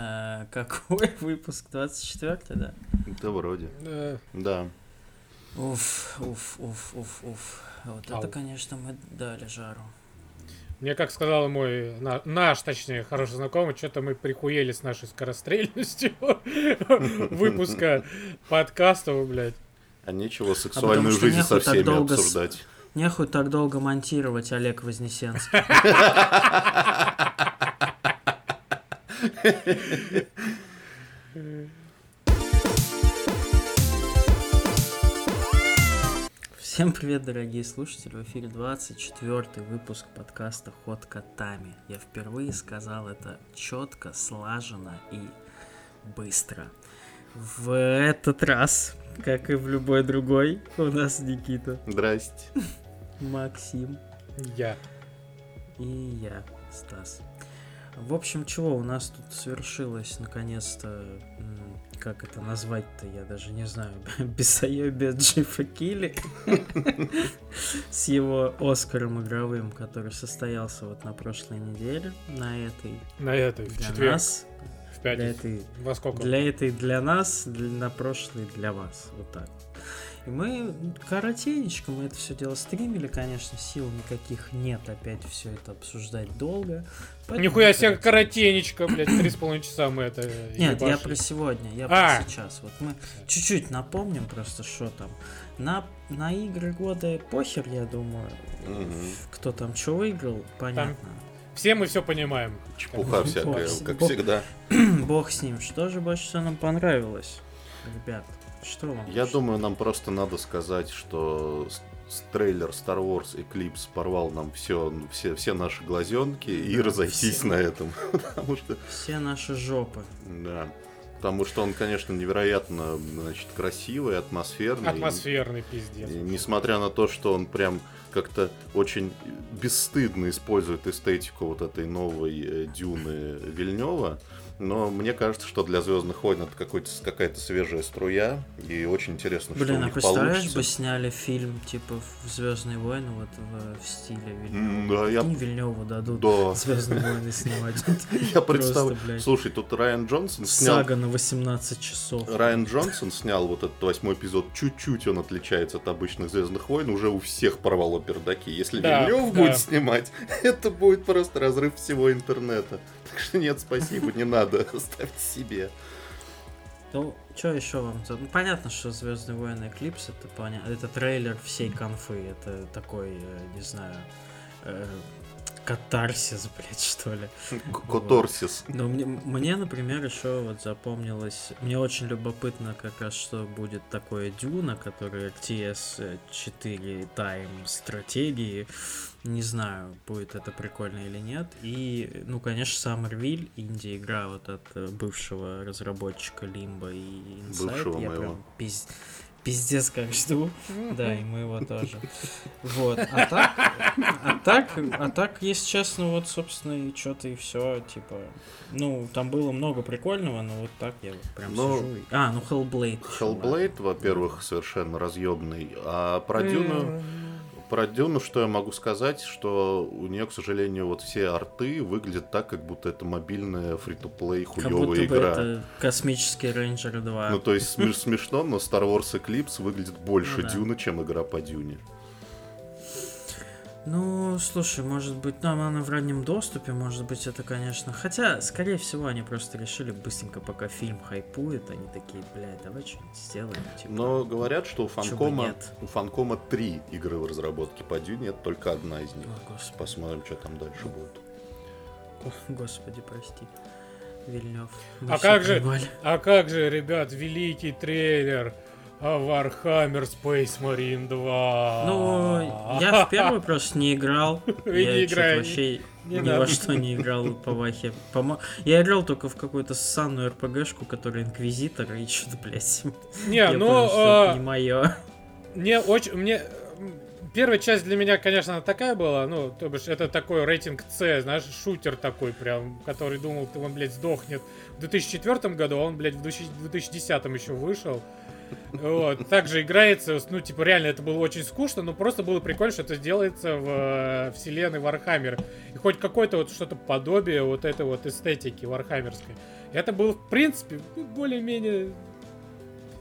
Э, какой выпуск? 24 да? Да, вроде. Да. Да. Уф, уф, уф, уф, уф. Вот Ау. это, конечно, мы дали жару. Мне, как сказал мой, на- наш, точнее, хороший знакомый, что-то мы прихуели с нашей скорострельностью выпуска подкастов, блядь. А нечего сексуальную потому что жизнь со так всеми долго с- обсуждать. Нехуй так долго монтировать, Олег Вознесенский. Всем привет, дорогие слушатели! В эфире 24 выпуск подкаста «Ход котами». Я впервые сказал это четко, слаженно и быстро. В этот раз, как и в любой другой, у нас Никита, Здрасте. Максим Я. и я, Стас. В общем, чего у нас тут свершилось наконец-то, как это назвать-то, я даже не знаю, бесоебие Джифа Килли с его Оскаром игровым, который состоялся вот на прошлой неделе, на этой На этой, в для четверг, нас, в для пятницу. этой Во сколько? для этой для нас, для, на прошлый для вас. Вот так. И мы коротенечко мы это все дело стримили, конечно, сил никаких нет опять все это обсуждать долго. Поэтому Нихуя себе коротенечко, блядь, три с половиной часа мы это Нет, я про сегодня, я А! про сейчас. Вот мы чуть-чуть напомним просто, что там. На, на игры года похер, я думаю. Кто там что выиграл, понятно. Все мы все понимаем. Чепуха Бог всякая, как бог- всегда. Бог с ним. Что же больше всего нам понравилось? Ребят, что вам? Я думаю, нам просто надо сказать, что трейлер Star Wars Eclipse порвал нам все, все, все наши глазенки и Да, разойтись все. на этом. Потому что, Все наши жопы. да. Потому что он, конечно, невероятно значит, красивый, атмосферный. Атмосферный пиздец. И несмотря на то, что он прям как-то очень бесстыдно использует эстетику вот этой новой э, дюны Вильнева, но мне кажется, что для Звездных войн это какая-то свежая струя, и очень интересно, что Блин, у а них представляешь, получится. бы сняли фильм типа в Звездные войны, вот в, в стиле Вильнева. Да, я, Вильневу дадут да, Звездные войны снимать. я представляю. Слушай, тут Райан Джонсон снял... Сага на 18 часов. Райан Джонсон снял вот этот восьмой эпизод, чуть-чуть он отличается от обычных Звездных войн, уже у всех порвало пердаки. Если Вильнев будет снимать, это будет просто разрыв всего интернета. Так что нет, спасибо, не надо, оставьте себе. Ну, что еще вам? Ну, понятно, что Звездные войны Эклипс это понятно. Это трейлер всей конфы. Это такой, э, не знаю, э, катарсис, блядь, что ли. Которсис. Но мне, мне, например, еще вот запомнилось, мне очень любопытно как раз, что будет такое Дюна, который RTS 4 Time стратегии. Не знаю, будет это прикольно или нет. И, ну, конечно, Саммервиль, инди-игра вот от э, бывшего разработчика Лимба и Inside. Бывшего Я моего. прям пиз- пиздец как жду. Да, и мы его тоже. Вот. А так, а так, а так, если честно, вот, собственно, и что-то и все, типа. Ну, там было много прикольного, но вот так я вот прям Ну, сижу. и- А, ну Hellblade. Hellblade, во-первых, совершенно разъемный. А про Дюну, про Дюну, что я могу сказать, что у нее, к сожалению, вот все арты выглядят так, как будто это мобильная фри-то-плей бы игра. это космический рейнджер 2. Ну, то есть смеш- смешно, но Star Wars Eclipse выглядит больше Ну да. Дюны, чем игра по Дюне. Ну, слушай, может быть, ну, она в раннем доступе, может быть, это, конечно... Хотя, скорее всего, они просто решили быстренько, пока фильм хайпует, они такие, блядь, давай что-нибудь сделаем, типа... Но говорят, что у Фанкома, нет. у Фанкома три игры в разработке по Дюне, это только одна из них. О, господи. Посмотрим, что там дальше будет. О, Господи, прости. Вильнев. А как же- А как же, ребят, великий трейлер а Warhammer Space Marine 2? Ну, я в первый просто не играл. Я не вообще не ни во что не играл по Вахе. Я играл только в какую-то ссанную РПГшку, которая Инквизитор, и что-то, блядь. Не, ну, а, не мое. мне очень, мне первая часть для меня, конечно, она такая была, ну, то бишь, это такой рейтинг С, знаешь, шутер такой прям, который думал, ты он, блядь, сдохнет в 2004 году, а он, блядь, в 2000 2010 еще вышел. Вот. Также играется, ну, типа, реально это было очень скучно, но просто было прикольно, что это делается в э, вселенной Вархаммер. И хоть какое-то вот что-то подобие вот этой вот эстетики вархаммерской. Это было, в принципе, ну, более-менее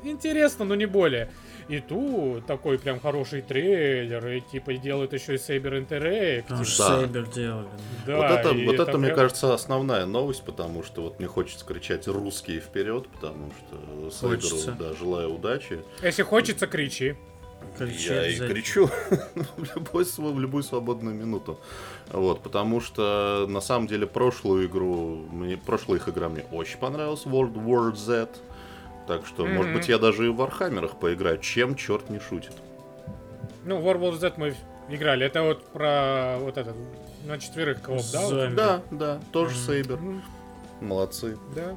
интересно, но не более. И тут такой прям хороший трейлер, и типа делают еще и Saber Interactive. Потому что Да. Сейбер делали. Да, вот это, вот это, мне прям- кажется, основная новость, потому что вот мне хочется кричать русские вперед, потому что Сайберу, Хочется. да, желаю удачи. Если хочется, кричи. Кричи Я и кричу в, любой, в любую свободную минуту. Вот, потому что на самом деле прошлую игру, мне, прошлая их игра мне очень понравилась, World War Z. Так что, может Мгм. быть, я даже и в Вархаммерах поиграю, чем черт не шутит. Ну, War War Z мы играли. Это вот про вот этот на четверых кооп, да? вот? Да, да, тоже Мгм. Сейбер. Молодцы. Да.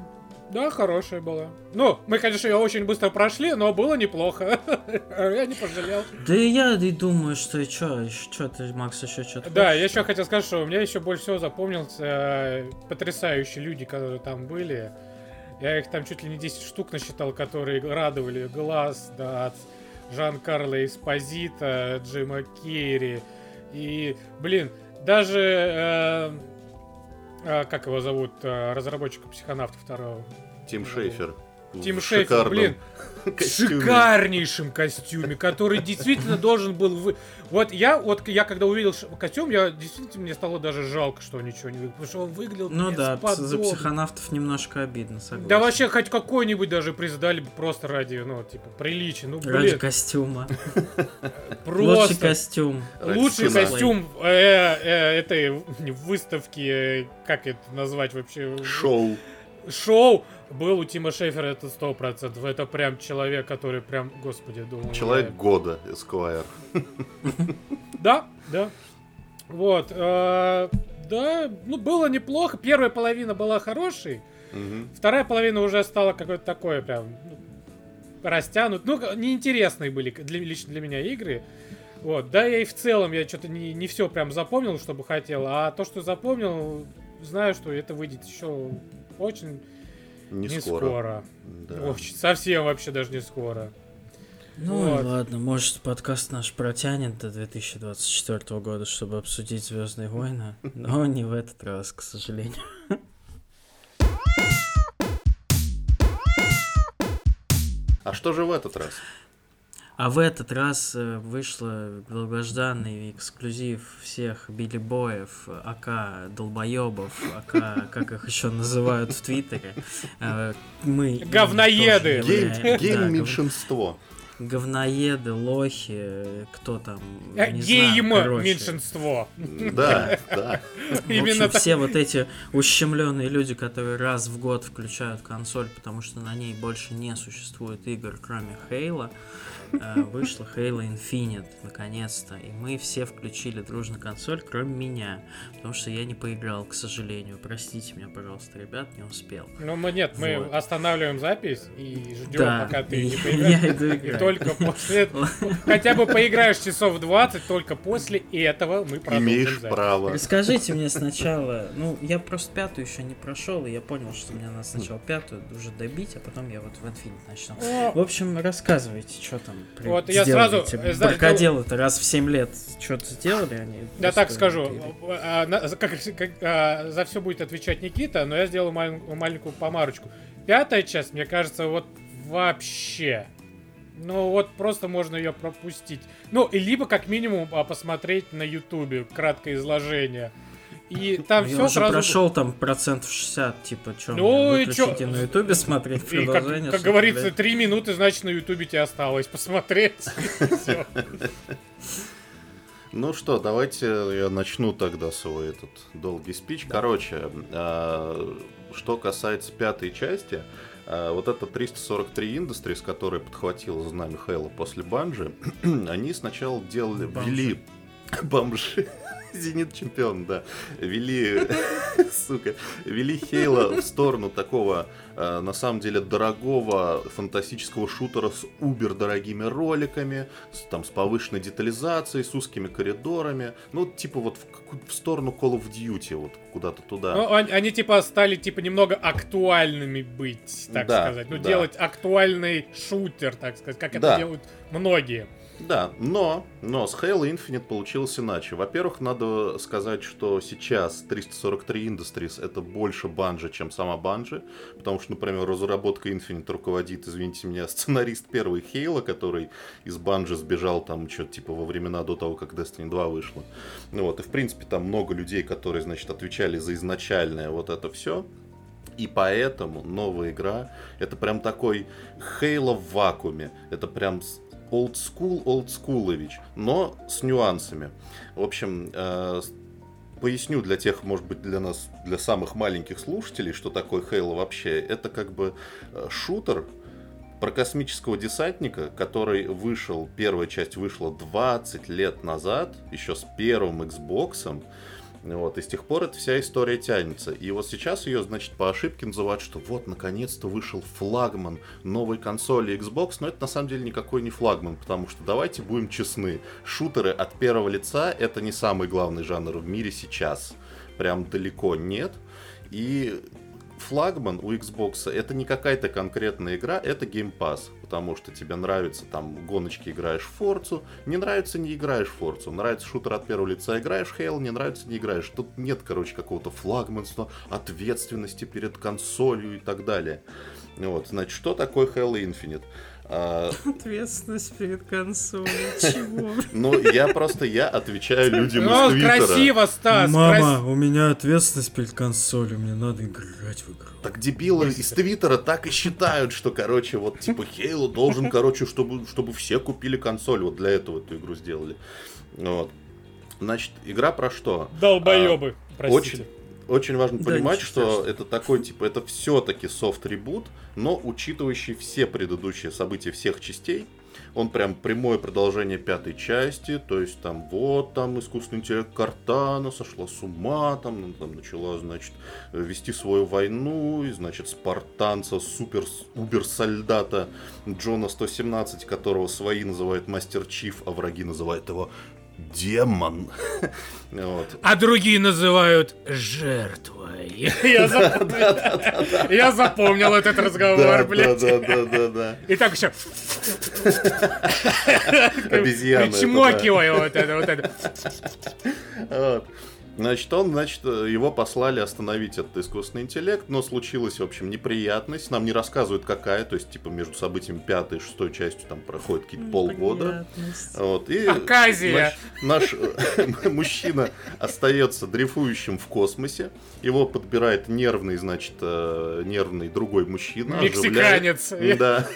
Да, хорошая была. Ну, мы, конечно, ее очень быстро прошли, но было неплохо. Я не пожалел. Да и я и думаю, что и чё, что ты, Макс, еще что-то Да, я еще хотел сказать, что у меня еще больше всего запомнился э, потрясающие люди, которые там были. Я их там чуть ли не 10 штук насчитал, которые радовали глаз, да, от Жан-Карла Эспозита, Джима Керри. И, блин, даже... э, э, как его зовут? э, разработчика психонавта второго. Тим Шейфер. Тим Шейфер, блин, в костюме. шикарнейшем костюме, который действительно должен был вы... Вот я, вот я когда увидел ш- костюм, я действительно мне стало даже жалко, что он ничего не выглядел, потому что он выглядел Ну да, п- за психонавтов немножко обидно, согласен. Да вообще хоть какой-нибудь даже приз дали бы просто ради, ну, типа, приличия. Ну, Ради блин, костюма. Лучший просто костюм. Ради лучший скина. костюм э, э, этой выставки, э, как это назвать вообще? Шоу. Шоу был у Тима Шейфера, это сто процентов. Это прям человек, который прям, господи, думаю. Человек я- года, Эсквайр. Да, да. Вот. э, да, ну было неплохо. Первая половина была хорошей. Вторая половина уже стала какой-то такой прям ну, растянут. Ну, неинтересные были для, лично для меня игры. Вот. Да, я и в целом я что-то не, не все прям запомнил, чтобы хотел. А то, что запомнил, знаю, что это выйдет еще очень Не, не скоро. скоро. Да. Очень, совсем вообще даже не скоро. Ну Вот. ладно, может подкаст наш протянет до 2024 года, чтобы обсудить Звездные войны, но не в этот раз, к сожалению. А что же в этот раз? А в этот раз э, вышла долгожданный эксклюзив всех Билли Боев, АК Долбоебов, АК, как их еще называют в Твиттере. Э, Мы Говноеды! тоже Гейм, являем- да, гейм гов- меньшинство. Говноеды, лохи, кто там, Э, не Гейм знаю, короче. меньшинство. Да, да. Именно все вот эти ущемленные люди, которые раз в год включают консоль, потому что на ней больше не существует игр, кроме Halo, вышла Halo Infinite, наконец-то. И мы все включили дружно консоль, кроме меня. Потому что я не поиграл, к сожалению. Простите меня, пожалуйста, ребят, не успел. Ну, мы нет, мы Вот. останавливаем запись и ждем, Да, пока ты не я поиграешь. иду И только после этого, хотя бы поиграешь часов 20, только после этого мы продолжим Имеешь запись. право. Расскажите мне сначала, ну, я просто пятую еще не прошел, и я понял, что мне надо сначала пятую уже добить, а потом я вот в Infinite начну. В общем, рассказывайте, что там при- Вот я сразу, эти э, Бракоделы-то раз в 7 лет что-то сделали они? Я так скажу, игры? а, как- как- а, за все будет отвечать Никита, но я сделаю малень- маленькую помарочку. Пятая часть, мне кажется, вот вообще. Ну вот просто можно ее пропустить. Ну, либо как минимум а, посмотреть на Ютубе краткое изложение. И там я все уже сразу... прошел там процентов 60, типа, что, Ну и чё? выключите на ютубе смотреть И как, продолжение? как говорится, три минуты, значит, на Ютубе тебе осталось посмотреть. Ну что, давайте я начну тогда свой этот долгий спич. Короче, а, что касается пятой части, а, вот это 343 Industries, которая подхватила знамя Хейла после Банжи, они сначала делали, Бомжи. ввели бомжи. Зенит чемпион, да. Вели, сука, вели Хейла в сторону такого, э, на самом деле, дорогого фантастического шутера с убер дорогими роликами, с, там, с повышенной детализацией, с узкими коридорами. Ну, типа вот в, в сторону Call of Duty, вот куда-то туда. Ну, они, они, типа стали типа немного актуальными быть, так Да, сказать. Ну, да. делать актуальный шутер, так сказать, как Да. это делают многие. Да, но, но с Halo Infinite получилось иначе. Во-первых, надо сказать, что сейчас 343 Industries это больше банжи, чем сама банжи, потому что, например, разработка Infinite руководит, извините меня, сценарист первой Halo, который из банжи сбежал там что-то типа во времена до того, как Destiny 2 вышла. Ну вот, и в принципе там много людей, которые, значит, отвечали за изначальное вот это все. И поэтому новая игра это прям такой Halo в вакууме. Это прям old schoolович, но с нюансами. В общем, э, поясню для тех, может быть, для нас, для самых маленьких слушателей, что такое Halo вообще. Это как бы э, шутер про космического десантника, который вышел, первая часть вышла 20 лет назад, еще с первым Xbox. Вот, и с тех пор эта вся история тянется. И вот сейчас ее, значит, по ошибке называют, что вот, наконец-то вышел флагман новой консоли Xbox, но это на самом деле никакой не флагман, потому что давайте будем честны, шутеры от первого лица это не самый главный жанр в мире сейчас. Прям далеко нет. И флагман у Xbox это не какая-то конкретная игра, это Game Pass. Потому что тебе нравится там гоночки, играешь в Форцу, не нравится, не играешь в Форцу, нравится шутер от первого лица, играешь Halo, не нравится, не играешь. Тут нет, короче, какого-то флагманства, ответственности перед консолью и так далее. Вот, значит, что такое Halo Infinite? А, Ответственность перед консолью. Чего? ну, я просто, я отвечаю людям из Твиттера. красиво, Стас. Мама, у меня ответственность перед консолью, мне надо играть в игру. Так дебилы из Твиттера так и считают, что, короче, вот типа Хейло должен, короче, чтобы, чтобы все купили консоль. Вот для этого эту игру сделали. Вот. Значит, игра про что? Долбоебы, А, простите. Очень, очень важно Да, понимать, что страшного. это такой, типа, это все-таки софт-ребут, но учитывающий все предыдущие события всех частей. Он прям прямое продолжение пятой части, то есть там вот там искусственный интеллект Картана сошла с ума, там, ну, там начала, значит, вести свою войну, и, значит, спартанца, супер, убер-солдата Джона 117, которого свои называют Мастер Чиф, а враги называют его Демон. Вот. А другие называют жертвой. Я запомнил, этот разговор, блядь. да, да, да, да. И так еще Обезьяна. причмокиваю вот это, вот это. Значит, он, значит, его послали остановить этот искусственный интеллект, но случилась, в общем, неприятность. Нам не рассказывают, какая, то есть, типа, между событиями пятой и шестой частью там проходит какие-то полгода. Вот, и, значит, наш э, мужчина остается дрейфующим в космосе. Его подбирает нервный, значит, э, нервный другой мужчина. оживляет. Мексиканец. Да.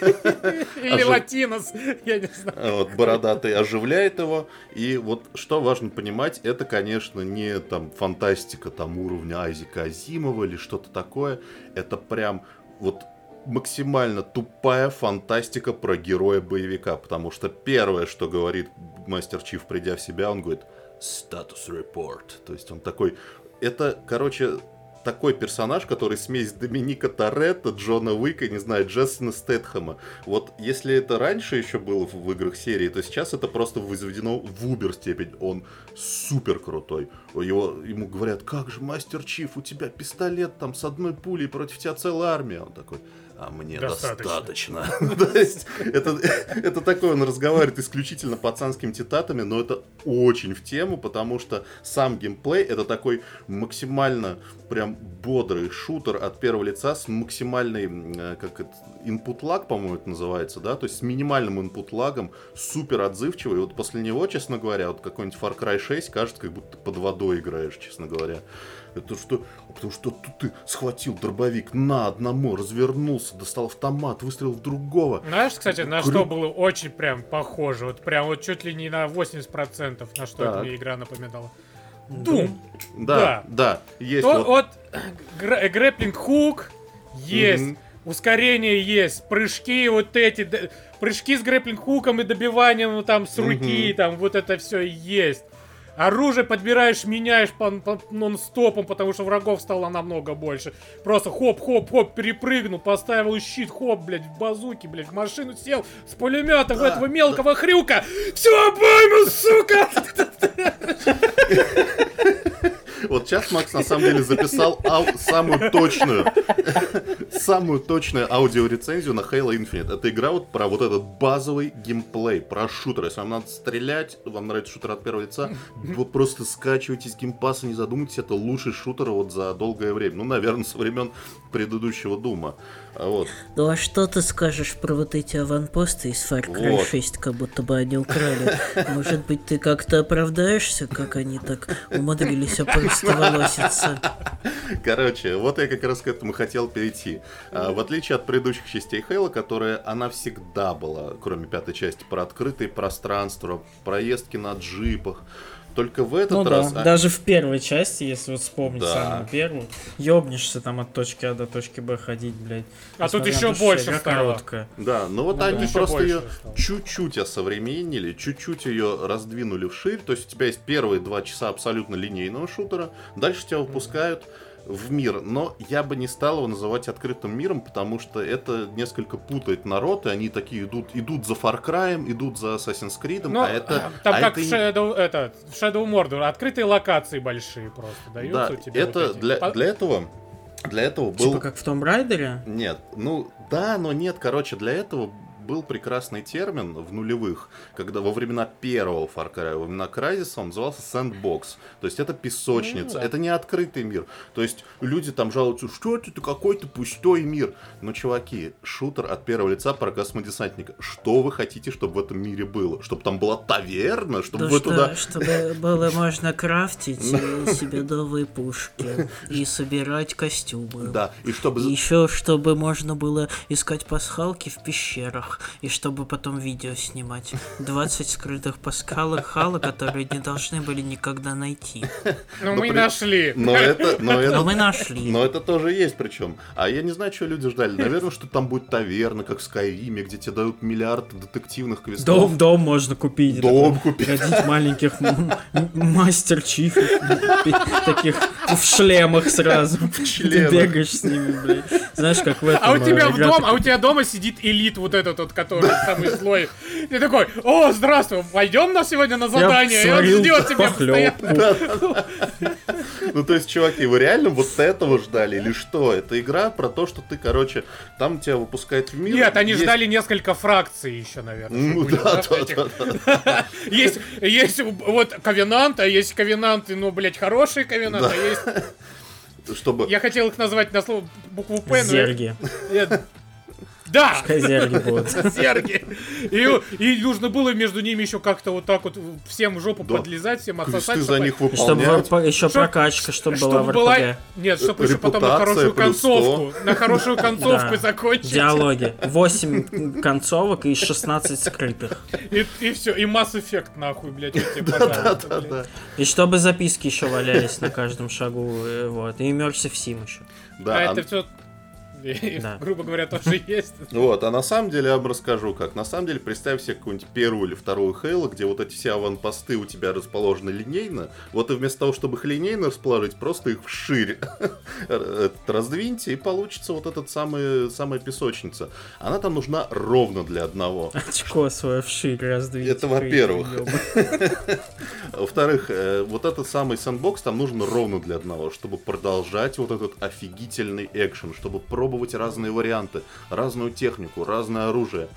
Или латинос. Я не знаю. Вот, бородатый оживляет его. И вот что важно понимать, это, конечно, не там фантастика там уровня Айзека Азимова или что-то такое. Это прям вот максимально тупая фантастика про героя боевика. Потому что первое, что говорит Мастер Чиф, придя в себя, он говорит «Status report». То есть он такой... Это, короче, такой персонаж, который смесь Доминика Торетто, Джона Уика, не знаю, Джессона Стэтхэма. Вот если это раньше еще было в, играх серии, то сейчас это просто возведено в убер степень. Он супер крутой. Его, ему говорят, как же, Мастер Чиф, у тебя пистолет там с одной пулей против тебя целая армия. Он такой, а мне Достаточно. То есть, это, такой, он разговаривает исключительно пацанскими цитатами, но это очень в тему, потому что сам геймплей это такой максимально прям бодрый шутер от первого лица с максимальной, э, как это, input lag, по-моему, это называется, да, то есть с минимальным input лагом, супер отзывчивый. И вот после него, честно говоря, вот какой-нибудь Far Cry 6 кажется, как будто под водой играешь, честно говоря. Это что? Потому что тут ты схватил дробовик на одному, развернулся, достал автомат, выстрелил в другого. Знаешь, кстати, на Кру- что было очень прям похоже? Вот прям вот чуть ли не на 80% на что Так. мне игра напоминала. Дум. Да, да, есть То вот. вот гра- грэпплинг хук есть, Мгм. ускорение есть, прыжки вот эти, прыжки с грэпплинг хуком и добиванием ну, там с руки, Мгм. там вот это все есть. Оружие подбираешь, меняешь по, по нон-стопом, потому что врагов стало намного больше. Просто хоп-хоп-хоп, перепрыгнул, поставил щит, хоп, блядь, в базуки, блядь, в машину сел с пулемета в этого мелкого хрюка. Все, обойму, сука! Вот сейчас Макс на самом деле записал ау- самую точную, самую точную аудиорецензию на Halo Infinite. Это игра вот про вот этот базовый геймплей, про шутер. Если вам надо стрелять, вам нравится шутер от первого лица, вот просто скачивайте с Game Pass а, не задумайтесь, это лучший шутер вот за долгое время. Ну, наверное, со времен предыдущего Дума. А Вот. Ну а что ты скажешь про вот эти аванпосты из Far Cry Вот. 6, как будто бы они украли? Может быть, ты как-то оправдаешься, как они так умудрились опростоволоситься? Короче, вот я как раз к этому хотел перейти. А, в отличие от предыдущих частей Хейла, которая она всегда была, кроме пятой части, про открытые пространства, проездки на джипах. Только в этот Ну да, раз... а- даже в первой части, если вот вспомнить Да. самую первую, ёбнешься там от точки А до точки Б ходить, блядь. А тут еще больше короткая. Да, ну вот Ну да, они еще просто ее чуть-чуть осовременили, чуть-чуть ее раздвинули вширь. То есть у тебя есть первые два часа абсолютно линейного шутера, дальше тебя выпускают в мир. Но я бы не стал его называть открытым миром, потому что это несколько путает народ, и они такие идут, идут за Far Cry, идут за Assassin's Creed, Ну, а это... там а как это в Shadow, это, в Shadow Mordor, открытые локации большие просто даются Да, у тебя. это вот эти. для, для этого... Для этого был... Типа как в Том Райдере. Нет, ну да, но нет, короче, для этого был прекрасный термин в нулевых, когда во времена первого Far Cry, во времена Crysis он назывался Sandbox. То есть это песочница, Ну это не открытый мир. То есть люди там жалуются, что это какой-то пустой мир. Но, чуваки, шутер от первого лица про космодесантника. Что вы хотите, чтобы в этом мире было? Чтобы там была таверна? Чтобы Ну вы что, туда... чтобы было можно крафтить себе новые пушки и собирать костюмы. Да, и чтобы... Еще, чтобы можно было искать пасхалки в пещерах, и чтобы потом видео снимать. 20 скрытых пасхалок Хала, которые не должны были никогда найти. Ну, но мы при- нашли. Но это, но это Но мы нашли. Но это тоже есть причем. А я не знаю, что люди ждали. Наверное, что там будет таверна, как в Скайриме, где тебе дают миллиард детективных квестов. Дом, дом можно купить. Дом такой, купить. Родить маленьких м- м- мастер-чифов, таких в шлемах сразу. Ты шлемах. бегаешь с ними, блядь. Знаешь, как в этом... А у тебя э, в игра дом, такая- а у тебя дома сидит элит вот этот вот, который самый злой. Ты такой, о, здравствуй, пойдем на сегодня на задание. И он ждет тебя постоянно. Ну, то есть, чуваки, вы реально вот этого ждали или что? Это игра про то, что ты, короче, там тебя выпускают в мир. Нет, они есть- ждали несколько фракций еще, наверное. Ну, будет, да, да, да. Есть, есть вот ковенант, а есть ковенанты, ну, блядь, хорошие ковенанты, а есть... Чтобы... Я хотел их назвать на слово букву П, но... Зерги. я- Да! Зерги будут. Серги. И, и нужно было между ними еще как-то вот так вот всем в жопу Да. подлезать, всем Квесты отсосать. за чтобы- них И чтобы выполнять. еще Чтоб- прокачка, чтобы была Чтобы в была... Нет, чтобы еще потом на хорошую концовку. На хорошую концовку Да. закончить. Диалоги. 8 концовок и 16 скрытых. И, и все, и Mass Effect нахуй, блядь, тебе. И чтобы записки еще валялись на каждом шагу. э, Вот. И Immersive Sim еще. Да, а- это все, Да. грубо говоря, тоже есть. Вот, а на самом деле я вам расскажу как. На самом деле, представь себе какую-нибудь первую или вторую Хейло, где вот эти все аванпосты у тебя расположены линейно. Вот и вместо того, чтобы их линейно расположить, просто их вширь раздвиньте, и получится вот этот самый, самая песочница. Она там нужна ровно для одного. Очко свое вширь раздвинуть. Это во-первых. Во-вторых, э, вот этот самый сэндбокс там нужен ровно для одного, чтобы продолжать вот этот офигительный экшен, чтобы пробовать разные варианты, разную технику, разное оружие.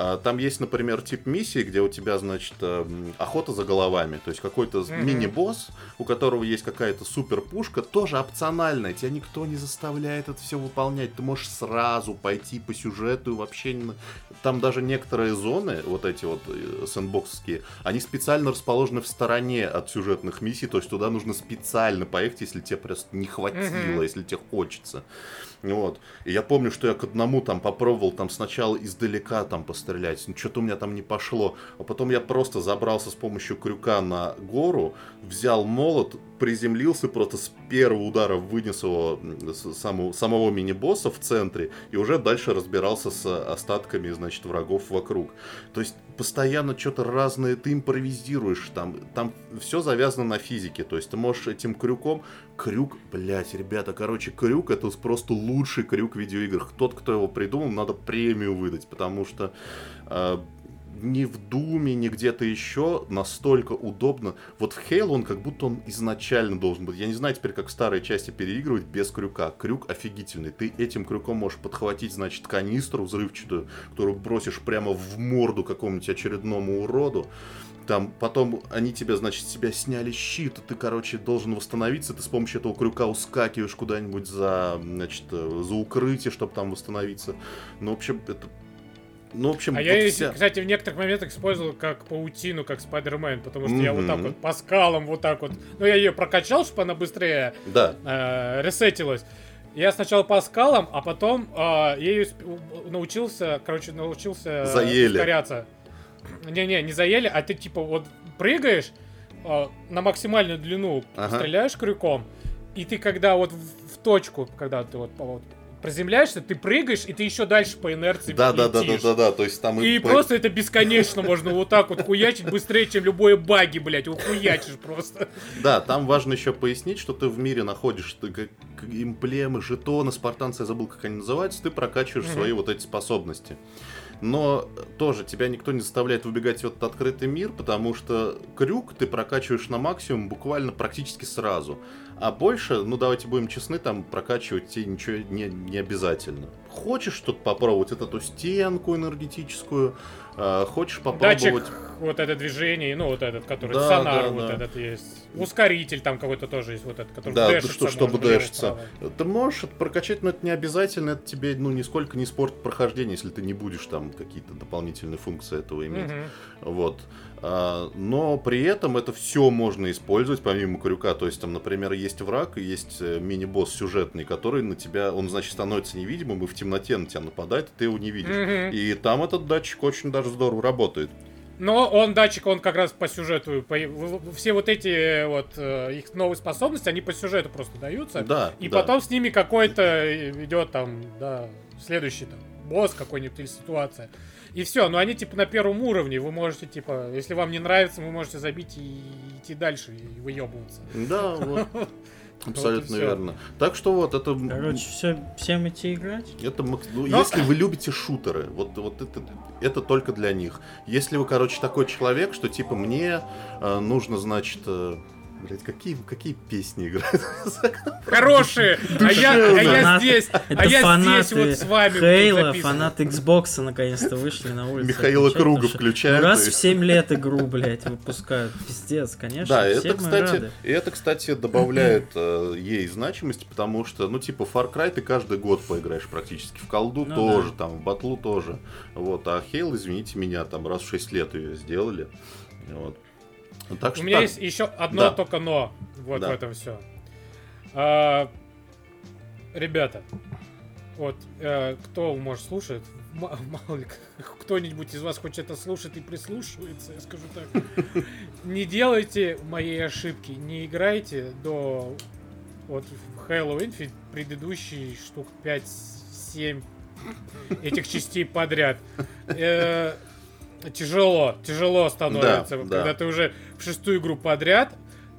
А, Там есть, например, тип миссии, где у тебя, значит, эм, охота за головами. То есть какой-то Мгм. мини-босс, у которого есть какая-то супер пушка, тоже опциональная. Тебя никто не заставляет это все выполнять. Ты можешь сразу пойти по сюжету и вообще... Там даже некоторые зоны, вот эти вот э, сэндбоксские, они специально расположены в стороне от сюжетных миссий. То есть туда нужно специально поехать, если тебе просто не хватило, Мгм. если тебе хочется. Вот. И я помню, что я к одному там попробовал там сначала издалека там пострелять. Ну, что-то у меня там не пошло. А потом я просто забрался с помощью крюка на гору, взял молот, приземлился просто с первого удара вынес его м, с- самого, самого мини-босса в центре и уже дальше разбирался с остатками, значит, врагов вокруг. То есть постоянно что-то разное, ты импровизируешь, там, там все завязано на физике, то есть ты можешь этим крюком, крюк, блять, ребята, короче, крюк это просто лучший крюк в видеоиграх, тот, кто его придумал, надо премию выдать, потому что э, ни в Думе, ни где-то еще настолько удобно. Вот в Halo он как будто он изначально должен быть. Я не знаю теперь, как в старой части переигрывать без крюка. Крюк офигительный. Ты этим крюком можешь подхватить, значит, канистру взрывчатую, которую бросишь прямо в морду какому-нибудь очередному уроду. Там потом они тебя, значит, себя сняли щит, и ты, короче, должен восстановиться. Ты с помощью этого крюка ускакиваешь куда-нибудь за, значит, э, за укрытие, чтобы там восстановиться. Ну, в общем, это ну, в общем, а вот я, ее, вся- кстати, в некоторых моментах использовал как паутину, как Спайдермен, потому что я вот так вот по скалам вот так вот. Ну, я ее прокачал, чтобы она быстрее Да, э, ресетилась. Я сначала по скалам, а потом э, у- научился, короче, научился Заели. ускоряться. Не-не, не заели, а ты типа вот прыгаешь э, на максимальную длину, Ага. стреляешь крюком, и ты когда вот в, в точку, когда ты вот, по- вот приземляешься, ты прыгаешь, и ты еще дальше по инерции да, да, да, да, да, да, то есть там И по- просто это бесконечно можно вот так вот хуячить быстрее, чем любое баги, блядь. Ухуячишь просто. Да, там важно еще пояснить, что ты в мире находишь ты, как, эмблемы, жетоны, спартанцы, я забыл, как они называются, ты прокачиваешь свои вот эти способности. Но тоже тебя никто не заставляет выбегать в этот открытый мир, потому что крюк ты прокачиваешь на максимум буквально практически сразу. А больше, ну давайте будем честны, там прокачивать тебе ничего не, не обязательно. Хочешь что-то попробовать, вот эту стенку энергетическую, э, хочешь попробовать... Датчик, вот это движение, ну вот этот, который Да, сонар, да, вот да. этот есть. Ускоритель там какой-то тоже есть, вот этот, который Да, дэшится что, чтобы дэшиться. Ты можешь это прокачать, но это не обязательно, это тебе ну, нисколько не испортит прохождение, если ты не будешь там какие-то дополнительные функции этого иметь. Мгм. Вот. А, но при этом это все можно использовать помимо крюка. То есть там, например, есть враг и есть э, мини-босс сюжетный, который на тебя, он, значит, становится невидимым и в темноте на тебя нападает, и ты его не видишь. Мгм. И там этот датчик очень даже здорово работает. Но он датчик, он как раз по сюжету. по- все вот эти вот э, их новые способности, они по сюжету просто даются. Да. И да. потом с ними какой-то идет там, да, следующий там босс какой-нибудь или ситуация. И все, но они типа на первом уровне. Вы можете, типа, если вам не нравится, вы можете забить и идти дальше и выебываться. Да, вот. Абсолютно верно. Так что вот это... Короче, все, всем идти играть? Это, ну, Но- если вы любите шутеры, вот, вот это, это только для них. Если вы, короче, такой человек, что типа мне э, нужно, значит, э, блядь, какие, какие песни играют? Хорошие! А я, а я здесь, Это а я фанаты здесь вот с вами Хейла, фанаты Xbox наконец-то вышли на улицу. Михаила Круга включают. Раз в 7 лет игру, блядь, выпускают. Пиздец, конечно. Да, это, кстати, рады. и это, кстати, добавляет э, ей значимости, потому что, ну, типа, Far Cry ты каждый год поиграешь практически. В колду Ну тоже, да. там, в батлу тоже. Вот, а Хейл, извините меня, там раз в 6 лет ее сделали. Вот. Ну, Так У что меня так. есть еще одно Да. только но. Вот Да. в этом все. ребята, вот э, кто, может, слушает, м- мало ли, кто-нибудь из вас хоть это слушает и прислушивается, я скажу так. Не делайте моей ошибки, не играйте до вот в Halo Infinite предыдущие штук 5-7 этих частей подряд. Э, тяжело, тяжело становится, Да, когда да. ты уже в шестую игру подряд.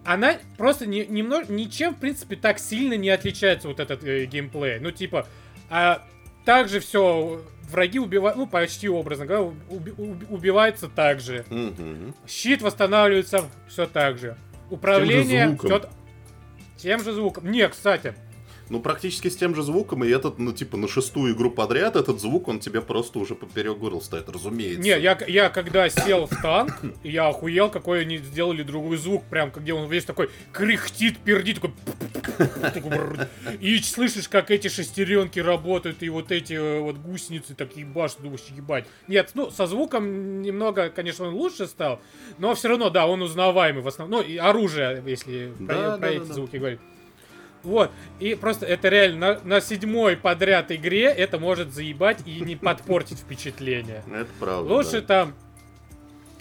Она просто не, немного, ничем, в принципе, так сильно не отличается вот этот э, геймплей. Ну, типа, а также все, враги убивают, ну, почти образно говоря, уби- уби- убиваются так же. Мгм. Щит восстанавливается все так же. Управление звуком. всё т- тем же звуком. Не, кстати, Ну, практически с тем же звуком, и этот, ну, типа, на шестую игру подряд, этот звук, он тебе просто уже поперек горла стоит, разумеется. не, я, я когда сел в танк, я охуел, какой они сделали другой звук, прям, где он весь такой кряхтит, пердит, такой... И слышишь, как эти шестеренки работают, и вот эти э, вот гусеницы такие башни, думаешь, ебать. Нет, ну, со звуком немного, конечно, он лучше стал, но все равно, да, он узнаваемый в основном. Ну, и оружие, если про, Да, про да, эти да. звуки говорить. Вот, и просто это реально на, на седьмой подряд игре это может заебать и не подпортить впечатление. Это правда. Лучше да. там,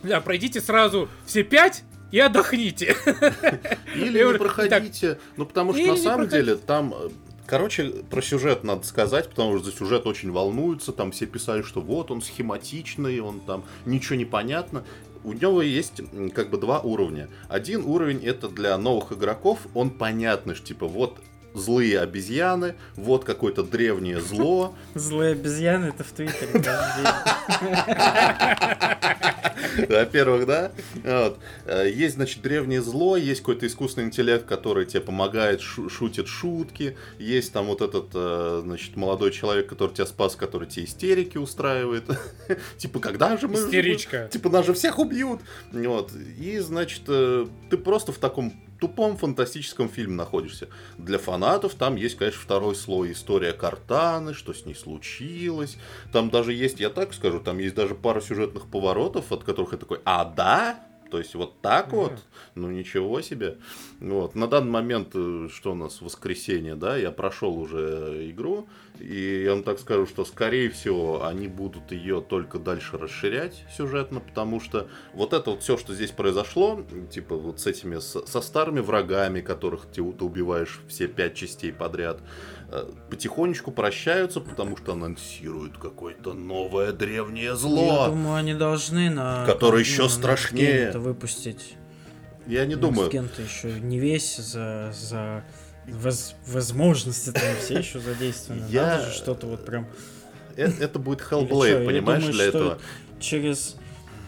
да, пройдите сразу все пять и отдохните. Или не проходите. Ну, потому что на самом деле там э, Короче, про сюжет надо сказать, потому что за сюжет очень волнуются. Там все писали, что вот он схематичный, он там ничего не понятно. У него есть как бы два уровня. Один уровень это для новых игроков, он понятный, типа вот злые обезьяны, вот какое-то древнее зло, Злые обезьяны это в Твиттере. Во-первых, да. Вот. Э, Есть, значит, древнее зло, есть какой-то искусственный интеллект, который тебе помогает, шу- шутит шутки. Есть там вот этот, э, значит, молодой человек, который тебя спас, который тебе истерики устраивает. Типа, когда же мы... Истеричка. Типа, нас же всех убьют. Вот. И, значит, э, ты просто в таком тупом фантастическом фильме находишься. Для фанатов там есть, конечно, второй слой история Картаны, что с ней случилось. Там даже есть, я так скажу, там есть даже пара сюжетных поворотов, от которых я такой, а да? То есть вот так вот? Ну ничего себе. Вот. На данный момент, э, что у нас, воскресенье, да, я прошел уже игру, и я вам так скажу, что скорее всего они будут ее только дальше расширять сюжетно, потому что вот это вот все, что здесь произошло, типа вот с этими, со старыми врагами, которых ты, ты убиваешь все пять частей подряд, потихонечку прощаются, потому что анонсируют какое-то новое древнее зло. Я думаю, они должны на... Которое ну, еще на страшнее. Gen-то выпустить. Я не думаю. Next Gen-то еще не весь за... за воз- возможности там все еще задействованы. Я- Надо же что-то вот прям... Э- Это будет Hellblade, понимаешь, для этого. Через...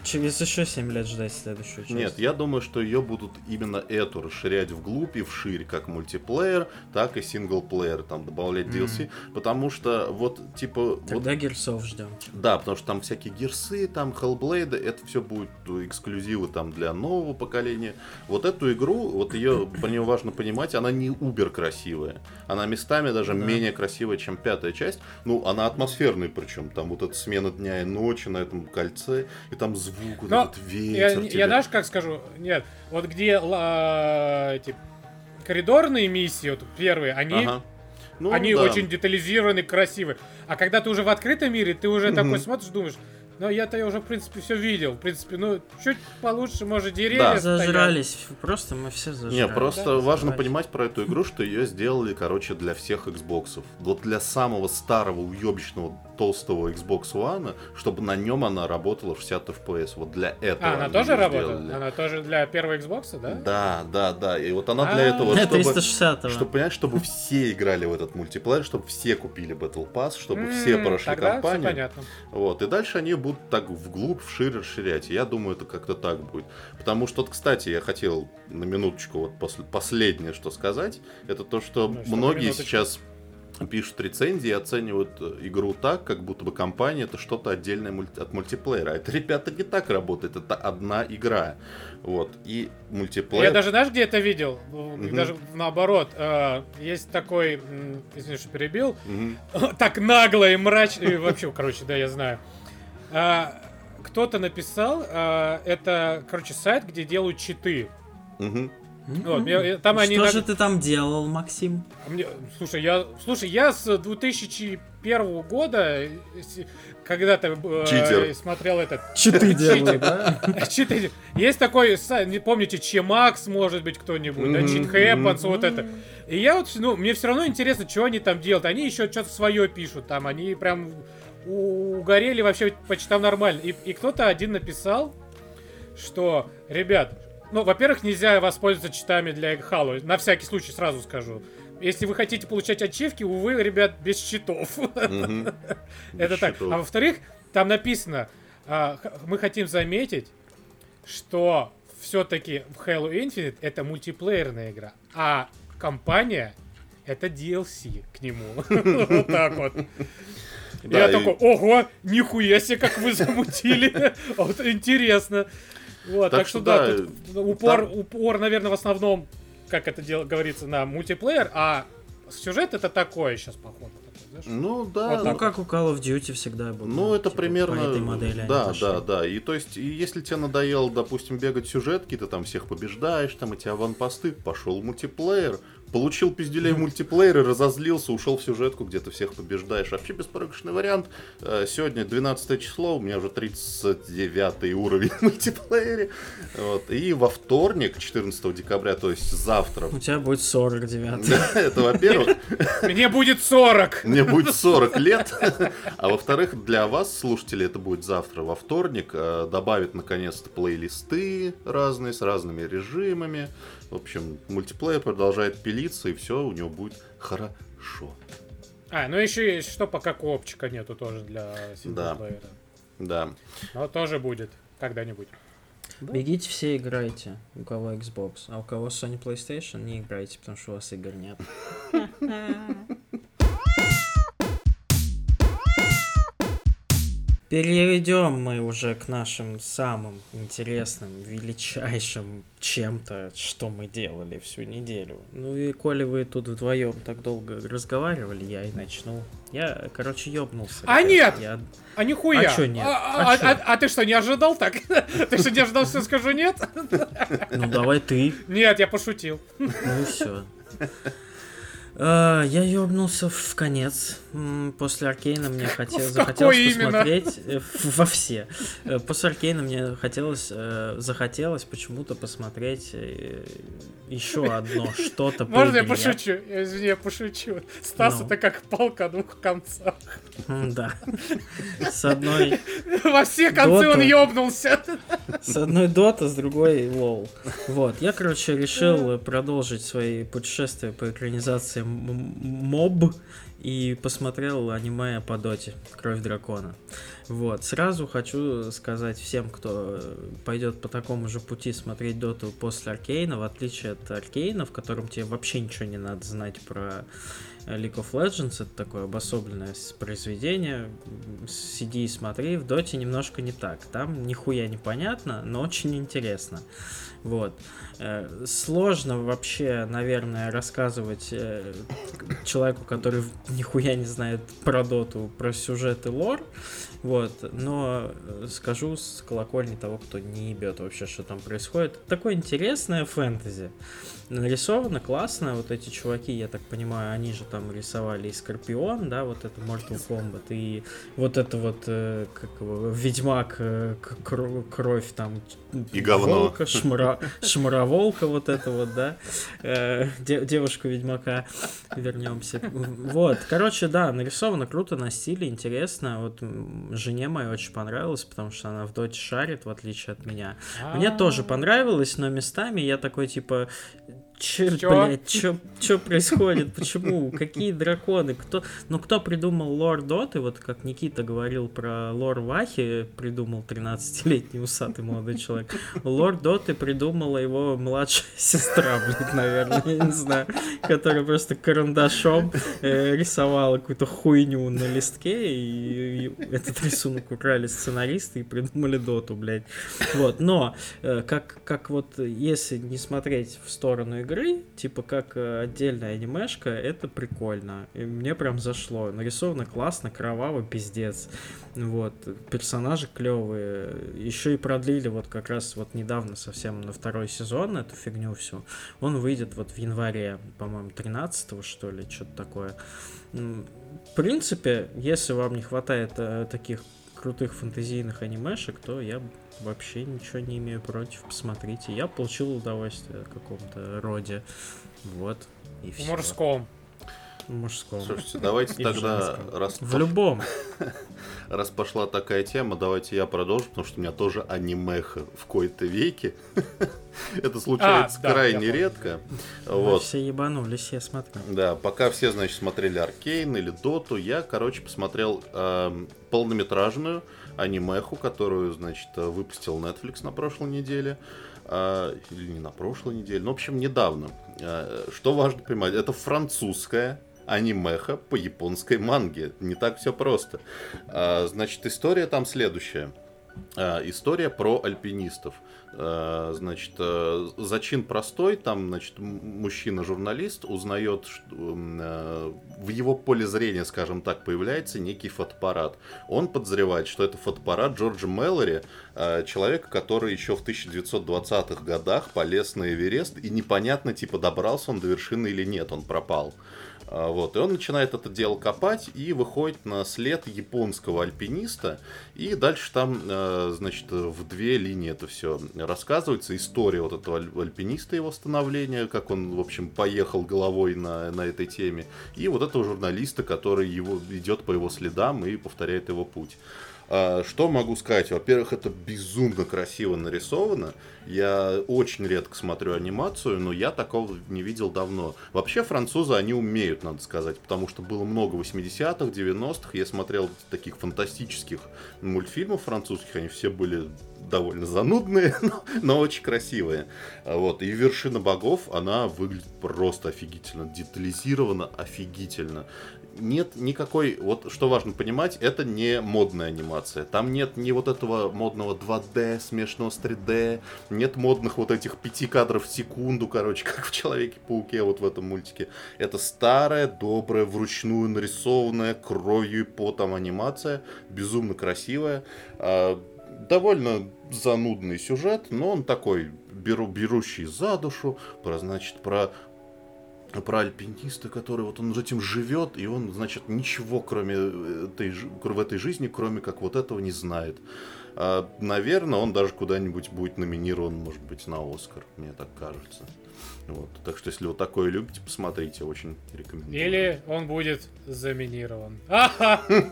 Через еще 7 лет ждать следующую часть. Нет, я думаю, что ее будут именно эту расширять вглубь и вширь, как мультиплеер, так и синглплеер, там добавлять DLC, потому что вот типа вот Тогда герсов ждем. Да, потому что там всякие гирсы, там Hellblade, это все будет э, эксклюзивы там для нового поколения. Вот эту игру, вот ее, про нее важно понимать, она не убер красивая. Она местами даже менее красивая, чем пятая часть. Ну, она атмосферная причем. Там вот эта смена дня и ночи на этом кольце, и там звук, вот Но этот я, ветер. я тебе. знаешь, как скажу? Нет, вот где ла- эти коридорные миссии, вот первые, они, Ага. Ну, они да. очень детализированы, красивы. А когда ты уже в открытом мире, ты уже такой смотришь, думаешь, ну я-то я уже, в принципе, все видел. В принципе, ну, чуть получше, может, деревья Да. стоят. Зажрались. Просто мы все зажрались. Не, просто Да, важно зажрались. понимать про эту игру, что ее сделали, короче, для всех Xbox. Вот для самого старого, уебищного, толстого Xbox One, чтобы на нем она работала в 60 FPS. Вот для этого. А, она тоже её работает? сделали. Она тоже для первого Xbox, да? Да, да, да. И вот она для А, этого, чтобы... 360 Чтобы понять, чтобы все играли в этот мультиплеер, чтобы все купили Battle Pass, чтобы все прошли Тогда все кампанию. понятно. Вот, и дальше они будут так вглубь, вширь расширять. Я думаю, это как-то так будет. Потому что, вот, кстати, я хотел на минуточку вот после, последнее, что сказать, это то, что Ну, многие сейчас пишут рецензии и оценивают э, игру так, как будто бы компания это что-то отдельное мульти- от мультиплеера. Это, ребята, не так работает. Это одна игра. Вот. И мультиплеер... Я даже, знаешь, где это видел? Мгм. Даже наоборот. э, есть такой, извини, что перебил, Мгм. так нагло и мрачно, и вообще, короче, да, я знаю. А, Кто-то написал, а, это, короче, сайт, где делают читы. Мгм. Вот, я- там они Что на- же ты там делал, Максим? Мне- слушай, я, слушай, я с 2001 года, когда-то э, смотрел этот Читы делаю, да? Читы. Есть такой сайт, не помните, Чемакс, может быть, кто-нибудь, да, Cheat Happens, вот это. И я вот, ну, мне все равно интересно, что они там делают. Они еще что-то свое пишут там, они прям угорели вообще почти там нормально. И, и кто-то один написал, что, ребят, ну, во-первых, нельзя воспользоваться читами для Halo, на всякий случай сразу скажу. Если вы хотите получать ачивки, увы, ребят, без. Мгм. Это так. А во-вторых, там написано, а, мы хотим заметить, что все-таки в Halo Infinite это мультиплеерная игра, а компания это DLC к нему. Вот так вот. Да, Я и- такой, ого, нихуя себе, как вы замутили. Вот интересно. Вот, Так так что что да, да, тут упор, там- упор, наверное, в основном, как это дело говорится, на мультиплеер, а сюжет это такое сейчас, походу. такой, знаешь. Ну да, Вот Ну, как у Call of Duty всегда было. Ну, это типа, примерно... По этой модели да, да, да. И то есть, и если тебе надоело, допустим, бегать сюжетки, ты там всех побеждаешь, там эти аванпосты, пошел мультиплеер, получил пизделей в мультиплеере, разозлился, ушел в сюжетку, где ты всех побеждаешь. Вообще беспроигрышный вариант. Э, Сегодня 12 число, у меня уже 39 уровень в мультиплеере. Вот. И во вторник, 14 декабря, то есть завтра, У тебя будет 49. Да, это во-первых. Мне будет 40! Мне будет 40 лет. А во-вторых, для вас, слушатели, это будет завтра, во вторник. э, Добавят наконец-то плейлисты разные, с разными режимами. В общем, мультиплеер продолжает пилиться, и все у него будет хорошо. А, ну еще есть, что пока копчика нету тоже для синглплеера. Да. Но тоже будет когда-нибудь. Бегите все играйте, у кого Xbox, а у кого Sony PlayStation не играйте, потому что у вас игр нет. Перейдем мы уже к нашим самым интересным, величайшим чем-то, что мы делали всю неделю. Ну и коли вы тут вдвоем так долго разговаривали, я и начну. Я, короче, ёбнулся. А ребят. нет! Я А нихуя! А чё нет? А, А а- чё? а- а ты что, не ожидал так? Ты что, не ожидал, что скажу нет? Ну давай ты. Нет, я пошутил. Ну и все. Я ёбнулся в конец. После Аркейна мне хотелось, В захотелось именно? посмотреть э, во все. Э, После Аркейна мне хотелось, э, захотелось почему-то посмотреть еще одно что-то Можно я пошучу? Я, Извини, я пошучу. Стас Ну. это как палка о двух концах. Да. С одной, Во все концы он ёбнулся. с одной дота, с другой лол. Вот. Я, короче, решил продолжить свои путешествия по экранизации моб и посмотрел аниме по доте «Кровь дракона». Вот. Сразу хочу сказать всем, кто пойдет по такому же пути смотреть доту после Аркейна, в отличие от Аркейна, в котором тебе вообще ничего не надо знать про League of Legends, это такое обособленное произведение, сиди и смотри, в доте немножко не так, там нихуя непонятно, но очень интересно. Вот. Э, Сложно вообще, наверное, рассказывать э, человеку, который нихуя не знает про доту, про сюжет и лор, вот, но э, скажу с колокольни того, кто не ебет вообще, что там происходит. Такое интересное фэнтези. Нарисовано классно, вот эти чуваки, я так понимаю, они же там рисовали и Скорпион, да, вот это Mortal Kombat, и вот это вот, как его, Ведьмак, кровь там, И говно. волка, шмара, шмароволка вот это вот, да, э, де- девушку Ведьмака, вернемся. Вот, короче, да, нарисовано круто, на стиле, интересно, вот жене моей очень понравилось, потому что она в доте шарит, в отличие от меня. Мне А. тоже понравилось, но местами я такой, типа, че, Чё? блядь, чё, чё происходит, почему, какие драконы, кто, ну, кто придумал лор Доты, вот как Никита говорил про лор Вахи, придумал 13-летний усатый молодой человек, лор Доты придумала его младшая сестра, блядь, наверное, я не знаю, которая просто карандашом э, рисовала какую-то хуйню на листке, и, и этот рисунок украли сценаристы и придумали Доту, блядь. Вот, но э, как, как вот если не смотреть в сторону игры, типа как э, отдельная анимешка, это прикольно. И мне прям зашло. Нарисовано классно, кроваво, пиздец. Вот, персонажи клевые. Еще и продлили вот как раз вот недавно совсем на второй сезон эту фигню всю. Он выйдет вот в январе, по-моему, 13 что ли, что-то такое. В принципе, если вам не хватает э, таких крутых фэнтезийных анимешек, то я вообще ничего не имею против. Посмотрите. Я получил удовольствие в каком-то роде. Вот. И В всё. мужском. В мужском. Слушайте, давайте И тогда, раз, В любом. раз пошла такая тема, давайте я продолжу, потому что у меня тоже анимеха в кои-то веке. Это случается А, да, крайне редко. Мы Вот. Все ебанулись, я смотрю. Да, пока все, значит, смотрели Аркейн или Доту, я, короче, посмотрел эм, полнометражную анимеху, которую, значит, э, выпустил Netflix на прошлой неделе. А, или не на прошлой неделе, ну, в общем, недавно. Э, Что важно понимать, это французская анимеха по японской манге. Не так все просто. А, Значит, история там следующая. Э, история про альпинистов. Э, значит, э, зачин простой, там, значит, мужчина-журналист узнает, что в его поле зрения, скажем так, появляется некий фотоаппарат. Он подозревает, что это фотоаппарат Джорджа Мэллори, человека, который еще в 1920-х годах полез на Эверест, и непонятно, типа, добрался он до вершины или нет, он пропал. А, вот, и он начинает это дело копать и выходит на след японского альпиниста. И дальше там, э, значит, в две линии это все рассказывается. История вот этого альпиниста, его становления, как он, в общем, поехал головой на, на этой теме. И вот этого журналиста, который его, идет по его следам и повторяет его путь. А, что могу сказать? Во-первых, это безумно красиво нарисовано. Я очень редко смотрю анимацию, но я такого не видел давно. Вообще французы, они умеют, надо сказать, потому что было много 80-х, 90-х. Я смотрел таких фантастических мультфильмов французских, они все были довольно занудные, но, но очень красивые. Вот. И «Вершина богов», она выглядит просто офигительно, детализирована офигительно нет никакой, вот что важно понимать, это не модная анимация. Там нет ни вот этого модного 2D, смешанного с 3D, нет модных вот этих пяти кадров в секунду, короче, как в Человеке-пауке вот в этом мультике. Это старая, добрая, вручную нарисованная, кровью и потом анимация, безумно красивая. А, довольно занудный сюжет, но он такой беру, берущий за душу, про, значит, про про альпиниста, который вот он этим живет, и он, значит, ничего кроме этой, в этой жизни, кроме как вот этого не знает. А, наверное, он даже куда-нибудь будет номинирован, может быть, на Оскар, мне так кажется. Вот. Так что, если вы такое любите, посмотрите, очень рекомендую. Или он будет заминирован.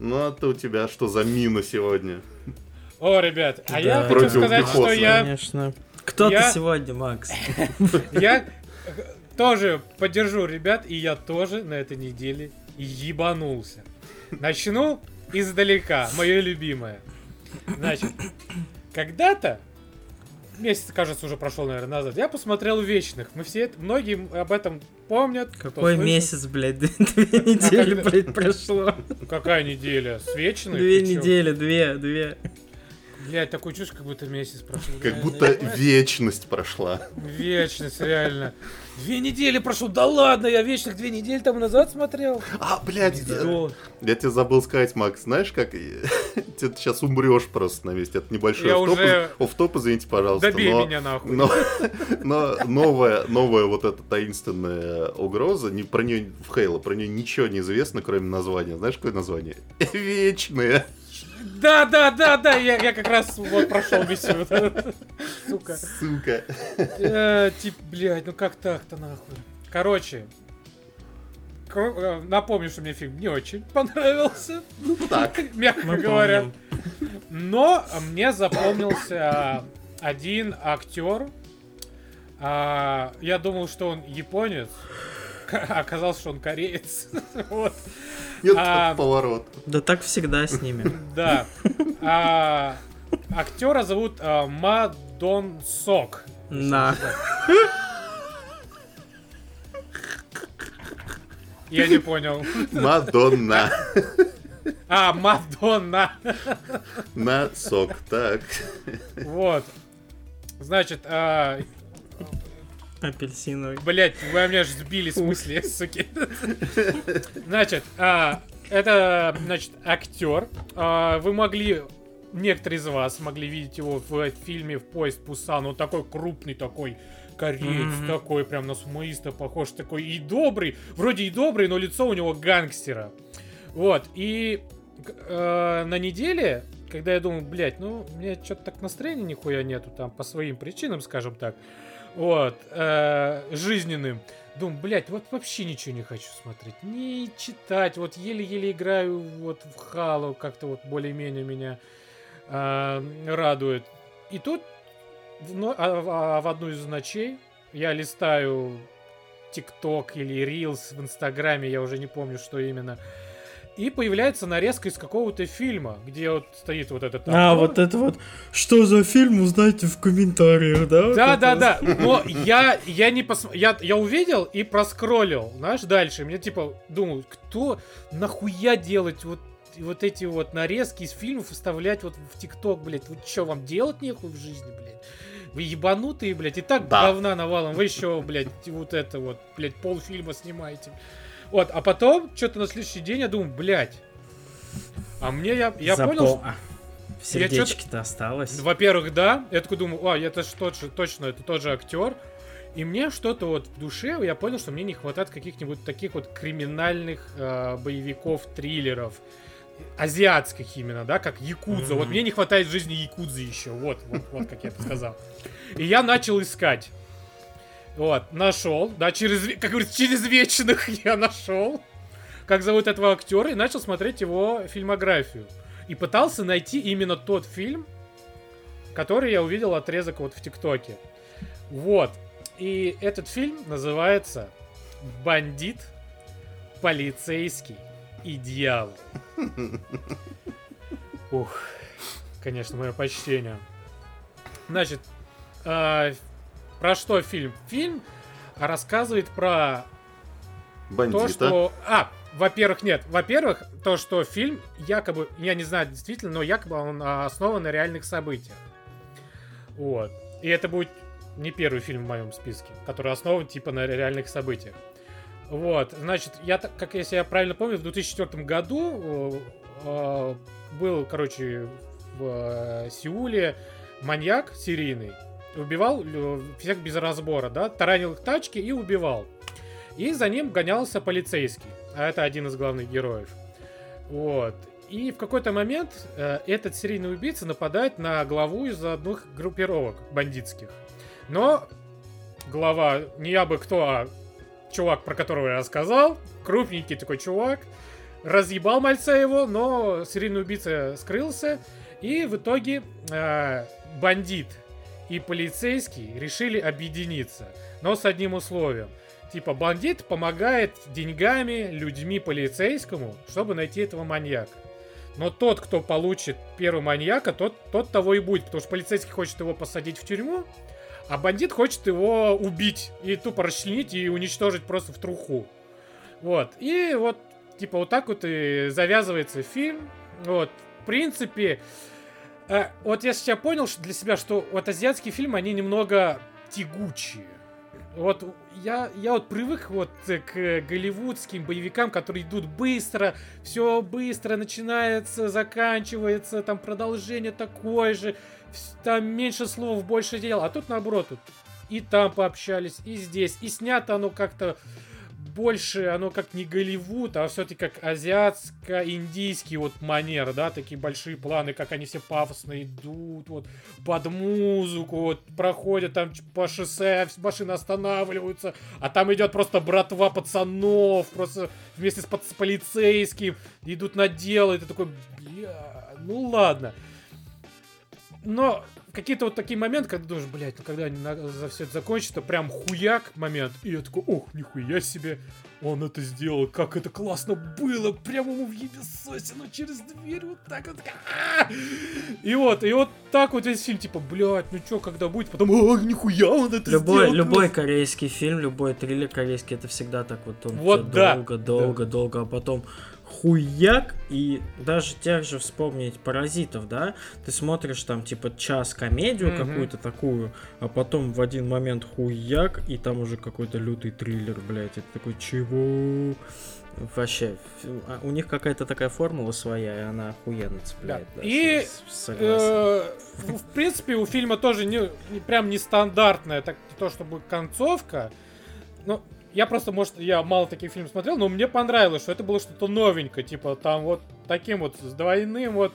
Ну, а то у тебя что за мина сегодня? О, ребят, а я хочу сказать, что я... Конечно. Кто я... ты сегодня, Макс? Я тоже поддержу ребят, и я тоже на этой неделе ебанулся. Начну издалека, мое любимое. Значит, когда-то, месяц, кажется, уже прошел, наверное, назад, я посмотрел Вечных. Мы все, многие об этом помнят. Какой месяц, блядь? Две недели, блядь, прошло. Какая неделя? С Вечных? Две недели, две, две. Блять, такой чувство, как будто месяц прошел. Как будто вечность прошла. Вечность, реально. Две недели прошло, да ладно, я вечных две недели тому назад смотрел. А, блядь, я, я тебе забыл сказать, Макс, знаешь, как ты сейчас умрешь просто на месте. Это небольшой я офф-топ, уже... офф-топ, извините, пожалуйста. Добей но, меня нахуй. Но, но новая, новая вот эта таинственная угроза, не, про нее в Хейла, про нее ничего не известно, кроме названия. Знаешь, какое название? Вечные. Да, да, да, да, я, я как раз вот прошел миссию. Сука. Сука. Э, тип, блядь, ну как так-то нахуй. Короче, э, напомню, что мне фильм не очень понравился. Ну так. Мягко Мы говоря. Помним. Но мне запомнился один актер. А, я думал, что он японец. Оказалось, что он кореец. вот. Нет, а, поворот. Да так всегда с ними. Да. А, актера зовут а, Мадон Сок. На. Я не понял. Мадонна. А, Мадонна. На сок, так. Вот. Значит, а, Апельсиновый. Блять, вы меня аж сбили с мысли, суки. Значит, а, это, значит, актер. А, вы могли некоторые из вас могли видеть его в фильме «В поезд Пусан». Он такой крупный, такой кореец, mm-hmm. такой прям на сумоиста похож, такой и добрый. Вроде и добрый, но лицо у него гангстера. Вот, и э, на неделе, когда я думаю, блядь, ну, у меня что-то так настроения нихуя нету там по своим причинам, скажем так вот, э, жизненным. Думаю, блядь, вот вообще ничего не хочу смотреть, не читать, вот еле-еле играю вот в Халу, как-то вот более-менее меня э, радует. И тут в, ну, а, а, в одну из ночей я листаю ТикТок или Reels в Инстаграме, я уже не помню, что именно. И появляется нарезка из какого-то фильма, где вот стоит вот этот... А, вот это вот, что за фильм, узнайте в комментариях, да? Да, да, да, но я, я не посмотрел, я, я увидел и проскроллил, знаешь, дальше. Мне типа, думал, кто нахуя делать вот вот эти вот нарезки из фильмов вставлять вот в ТикТок, блядь. Вы что, вам делать нехуй в жизни, блядь? Вы ебанутые, блядь, и так Да. говна навалом. Вы еще, блядь, вот это вот, блядь, полфильма снимаете. Вот, а потом, что-то на следующий день я думаю, блядь, а мне я, я Запо- понял, что А, в сердечке-то осталось. во-первых, да. Я такой думаю, а, это ж тот же, точно, это тот же актер. И мне что-то вот в душе, я понял, что мне не хватает каких-нибудь таких вот криминальных э, боевиков, триллеров. Азиатских именно, да, как Якудза. Вот Мгм. мне не хватает в жизни Якудзы еще. Вот, вот, вот как я это сказал. И я начал искать. Вот, нашел, да, через, как говорится, через вечных я нашел, как зовут этого актера, и начал смотреть его фильмографию. И пытался найти именно тот фильм, который я увидел отрезок вот в ТикТоке. Вот. И этот фильм называется «Бандит, полицейский и дьявол». Ух, конечно, мое почтение. Значит, а, про что фильм? Фильм рассказывает про то, Бандита. что... А, во-первых, нет. Во-первых, то, что фильм якобы... Я не знаю действительно, но якобы он а, основан на реальных событиях. Вот. И это будет не первый фильм в моем списке, который основан типа на реальных событиях. Вот, значит, я, так- как если я правильно помню, в 2004 году э, э, был, короче, в э, Сеуле маньяк серийный, убивал всех без разбора, да, таранил их тачки и убивал. И за ним гонялся полицейский, а это один из главных героев. Вот. И в какой-то момент э, этот серийный убийца нападает на главу из одних группировок бандитских. Но глава не я бы кто, а чувак, про которого я рассказал, крупненький такой чувак, разъебал мальца его, но серийный убийца скрылся, и в итоге э, бандит и полицейский решили объединиться, но с одним условием. Типа бандит помогает деньгами, людьми полицейскому, чтобы найти этого маньяка. Но тот, кто получит первого маньяка, тот, тот того и будет, потому что полицейский хочет его посадить в тюрьму, а бандит хочет его убить и тупо расчленить и уничтожить просто в труху. Вот. И вот, типа, вот так вот и завязывается фильм. Вот. В принципе, э, вот я сейчас понял что для себя, что вот азиатские фильмы, они немного тягучие. Вот я, я вот привык вот к голливудским боевикам, которые идут быстро, все быстро начинается, заканчивается, там продолжение такое же, там меньше слов, больше дел. А тут наоборот, тут и там пообщались, и здесь. И снято оно как-то больше, оно как не Голливуд, а все-таки как азиатско-индийский вот манер, да, такие большие планы, как они все пафосно идут, вот, под музыку, вот, проходят там по шоссе, машины останавливаются, а там идет просто братва пацанов, просто вместе с, пац- с полицейским, идут на дело, и ты такой, бля, ну ладно. Но какие-то вот такие моменты, когда думаешь, блядь, ну когда за все это закончится, прям хуяк момент. И я такой, ох, нихуя себе, он это сделал, как это классно было, прямо ему в ебесосину через дверь, вот так вот. а! И вот, и вот так вот весь фильм, типа, блядь, ну чё, когда будет, потом, ох, нихуя он это Любой, сделал. любой классно». корейский фильм, любой триллер корейский, это всегда так вот он Вот да, долго, долго, долго, а потом хуяк, и даже тех же вспомнить паразитов, да, ты смотришь там типа час комедию Мгм. какую-то такую, а потом в один момент хуяк, и там уже какой-то лютый триллер, блядь, это такой чего? Вообще, а у них какая-то такая формула своя, и она охуенно цепляет. Да. И. Э, В в принципе, у фильма тоже не, не- прям нестандартная, так не то чтобы концовка. Ну, я просто, может, я мало таких фильмов смотрел, но мне понравилось, что это было что-то новенькое, типа там вот таким вот с двойным вот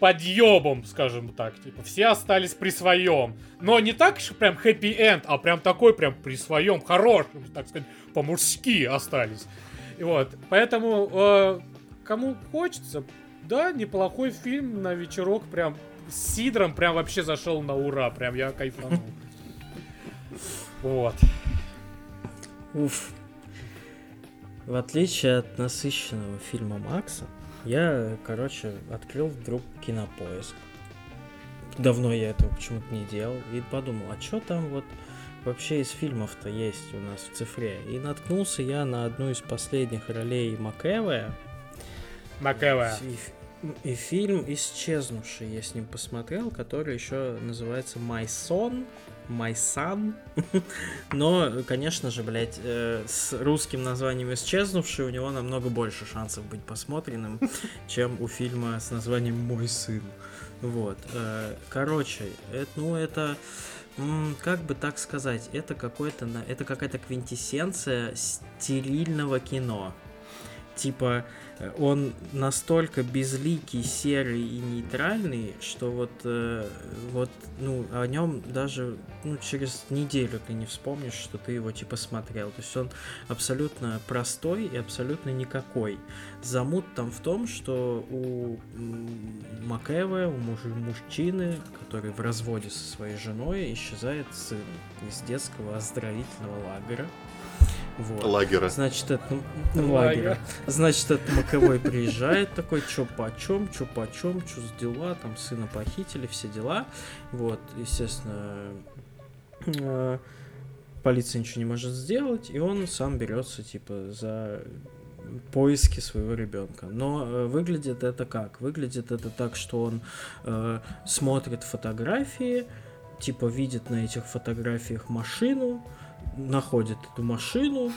подъебом, скажем так, типа все остались при своем, но не так что прям хэппи-энд, а прям такой прям при своем хорошем, так сказать, по-мужски остались. И вот, поэтому э, кому хочется, да, неплохой фильм на вечерок, прям с Сидром прям вообще зашел на ура, прям я кайфанул. Вот. Уф. В отличие от насыщенного фильма Макса, я, короче, открыл вдруг кинопоиск. Давно я этого почему-то не делал. И подумал, а что там вот вообще из фильмов-то есть у нас в цифре? И наткнулся я на одну из последних ролей Макэвая. Макэва. И, и фильм «Исчезнувший» я с ним посмотрел, который еще называется «My Son», My Son. Но, конечно же, блядь, э, с русским названием «Исчезнувший» у него намного больше шансов быть посмотренным, чем у фильма с названием «Мой сын». Вот. Э, короче, это, ну, это как бы так сказать, это какой-то, это какая-то квинтэссенция стерильного кино. Типа, он настолько безликий, серый и нейтральный, что вот, э, вот ну, о нем даже ну, через неделю ты не вспомнишь, что ты его типа смотрел. То есть он абсолютно простой и абсолютно никакой. Замут там в том, что у Макэва, у муж, мужчины, который в разводе со своей женой, исчезает сын из детского оздоровительного лагеря. Вот. Лагера. Значит, это ну, лагеря. Значит, этот Маковой приезжает такой, чё по чем, чё по чем, чё с дела, там сына похитили, все дела. Вот, естественно, э, полиция ничего не может сделать, и он сам берется, типа, за поиски своего ребенка. Но э, выглядит это как? Выглядит это так, что он э, смотрит фотографии, типа видит на этих фотографиях машину, находит эту машину.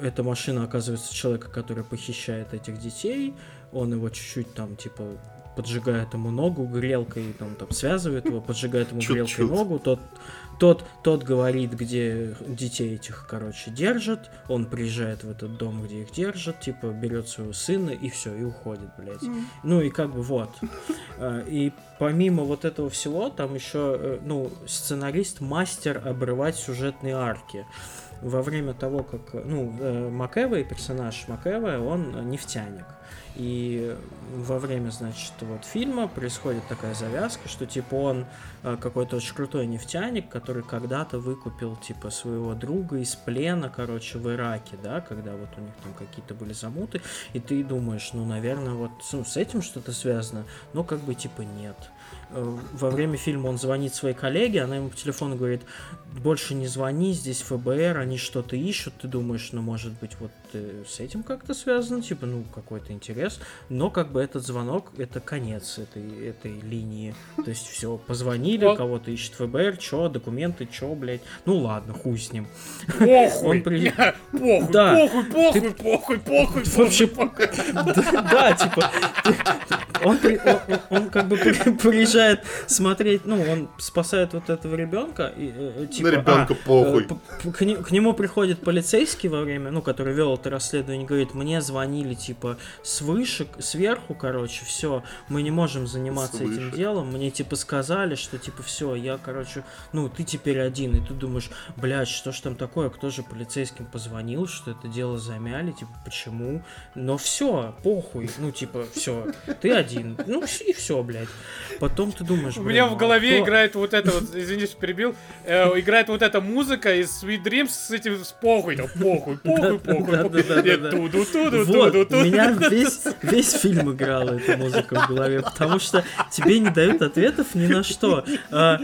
Эта машина оказывается человека, который похищает этих детей. Он его чуть-чуть там, типа, поджигает ему ногу грелкой, там, там связывает его, поджигает ему грелкой ногу, тот, тот, тот говорит, где детей этих, короче, держат, он приезжает в этот дом, где их держат, типа, берет своего сына и все, и уходит, блядь. Mm. Ну и как бы вот. А, и помимо вот этого всего, там еще, э, ну, сценарист мастер обрывать сюжетные арки во время того, как, ну, э, Макэвой, персонаж Макэвой, он нефтяник. И во время, значит, вот фильма происходит такая завязка, что типа он какой-то очень крутой нефтяник, который когда-то выкупил типа своего друга из плена, короче, в Ираке, да, когда вот у них там какие-то были замуты, и ты думаешь, ну, наверное, вот ну, с этим что-то связано, но как бы типа нет. Э, во время фильма он звонит своей коллеге, она ему по телефону говорит, больше не звони, здесь ФБР, они что-то ищут, ты думаешь, ну, может быть, вот э, с этим как-то связано, типа, ну, какой-то интерес, но как бы этот звонок, это конец этой, этой линии, то есть все, позвонили, кого-то ищет ФБР, чё, документы, чё, блядь, ну, ладно, хуй с ним. Похуй, он при... похуй, да. похуй, похуй, ты... похуй, похуй, Вообще, похуй. Да, типа, он, он, он как бы приезжает смотреть, ну, он спасает вот этого ребенка, и, э, типа, На ребенка а, похуй. Э, к, к, нему приходит полицейский во время, ну, который вел это расследование, говорит, мне звонили, типа, свыше, сверху, короче, все, мы не можем заниматься этим делом, мне, типа, сказали, что, типа, все, я, короче, ну, ты теперь один, и ты думаешь, блядь, что ж там такое, кто же полицейским позвонил, что это дело замяли, типа, почему, но все, похуй, ну, типа, все, ты один, ну, и все, блядь. Потом ты думаешь, У меня в голове кто... играет вот это вот, извини, что перебил, э, играет вот эта музыка из Sweet Dreams с этим с похуй, там, похуй, похуй, похуй. Вот, у меня весь, весь фильм играла эта музыка в голове, потому что тебе не дают ответов ни на что. А,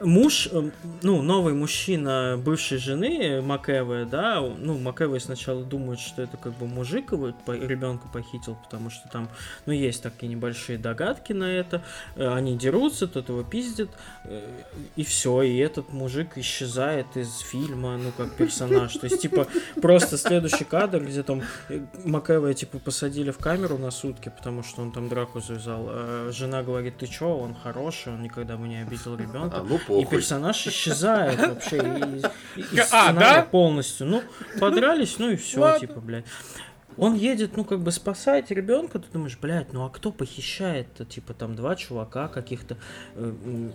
муж, э, ну, новый мужчина бывшей жены Макэвы, да, ну, Макэвы сначала думают, что это как бы мужик его ребенка похитил, потому что там, ну, есть такие небольшие догадки на это, э, они дерутся, тот его пиздит, э, и все, и этот мужик исчезает из фильма, ну, как персонаж, то есть, типа, просто следующий кадр, где там Макэва, типа, посадили в камеру на сутки, потому что он там драку завязал, а жена говорит, ты чё, он хороший, он никогда бы не обидел ребенка, ну, похуй. И персонаж исчезает вообще из, из а, да? полностью. Ну, подрались, ну и все, типа, блядь. Он едет, ну, как бы спасать ребенка, ты думаешь, блядь, ну а кто похищает-то? Типа там два чувака каких-то э,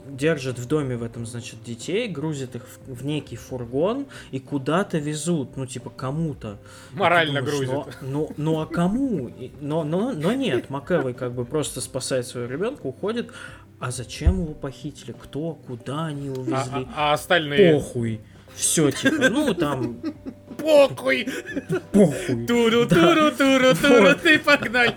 держат в доме в этом, значит, детей, грузят их в, в некий фургон и куда-то везут, ну, типа кому-то. Морально думаешь, грузят. Ну, ну, ну а кому? Но, но, но нет, Макэвой как бы просто спасает своего ребенка, уходит, а зачем его похитили? Кто? Куда они его а, везли? А, а, а остальные? Похуй. Все, типа, ну там похуй! Похуй. Туру, туру, туру, туру, ты погнали!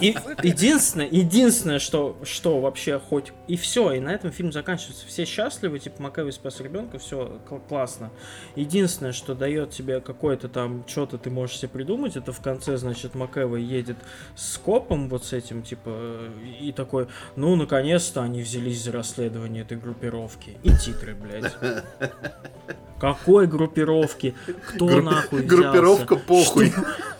И единственное, единственное, что, что вообще хоть и все, и на этом фильм заканчивается. Все счастливы, типа Макэвой спас ребенка, все классно. Единственное, что дает тебе какое-то там что-то ты можешь себе придумать, это в конце, значит, Макэва едет с копом вот с этим, типа, и такой, ну, наконец-то они взялись за расследование этой группировки. И титры, блядь. Какой группировки? Кто Группи- нахуй взялся? группировка похуй.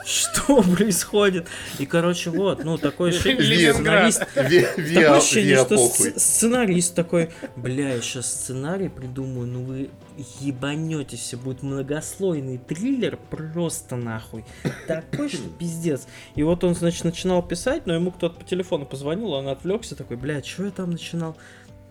Что, что происходит? И, короче, вот, ну, такой сценарист... Такое ощущение, что сценарист такой, бля, я сейчас сценарий придумаю, ну вы ебанетесь, все будет многослойный триллер просто нахуй. Такой, что пиздец. И вот он, значит, начинал писать, но ему кто-то по телефону позвонил, он отвлекся, такой, бля, что я там начинал?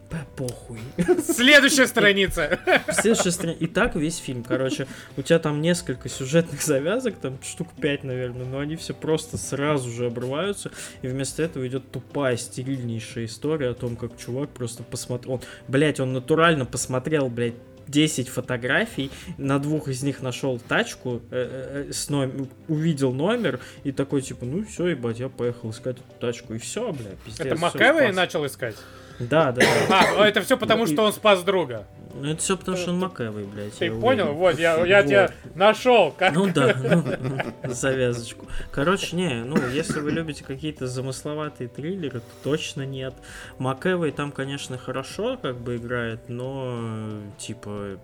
Бля, похуй. Следующая страница. Следующая страница. И так весь фильм, короче. У тебя там несколько сюжетных завязок, там штук 5, наверное, но они все просто сразу же обрываются. И вместо этого идет тупая, стерильнейшая история о том, как чувак просто посмотрел... Он, блять, он натурально посмотрел, блядь, 10 фотографий, на двух из них нашел тачку, э, э, с номер, увидел номер и такой типа, ну все, ебать, я поехал искать эту тачку и все, бля, пиздец. Это спас. начал искать? Да, да, да. А, ну это все потому, что он спас друга. Ну это все потому, что он Макэвой, блядь. Ты понял? Вот, я, я Вот. тебя нашел. Как... Ну да, ну, завязочку. Короче, не, ну, если вы любите какие-то замысловатые триллеры, то точно нет. Макэвой там, конечно, хорошо как бы играет, но, типа,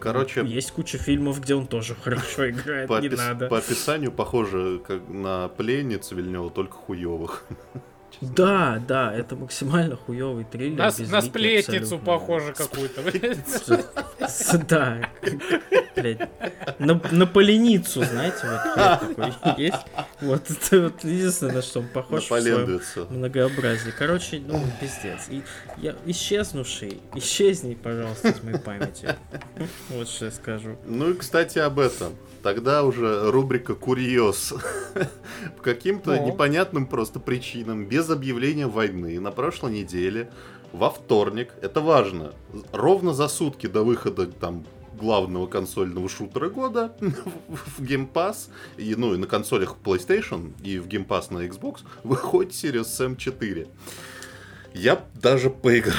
Короче, есть куча фильмов, где он тоже хорошо играет, по, не опис- надо. по описанию похоже как на пленниц Вильнева, только хуевых. Да, да, это максимально хуёвый триллер. На, безликий на сплетницу похоже какую-то. Да, блядь. На, на поленицу, знаете, вот такой есть. Вот это вот единственное, на что он похож в многообразие. Короче, ну, пиздец. И я исчезнувший, исчезни, пожалуйста, из моей памяти. Вот что я скажу. Ну и, кстати, об этом. Тогда уже рубрика «Курьез». По каким-то Ну. непонятным просто причинам, без объявления войны, на прошлой неделе, во вторник, это важно, ровно за сутки до выхода там главного консольного шутера года в Game Pass, и, ну и на консолях PlayStation, и в Game Pass на Xbox, выходит Series Sam 4. Я даже поиграл.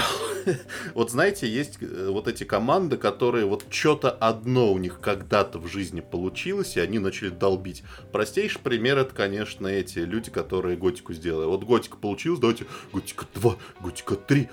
Вот знаете, есть э, вот эти команды, которые вот что-то одно у них когда-то в жизни получилось, и они начали долбить. Простейший пример это, конечно, эти люди, которые Готику сделали. Вот Готика получилась, давайте Готика 2, Готика 3,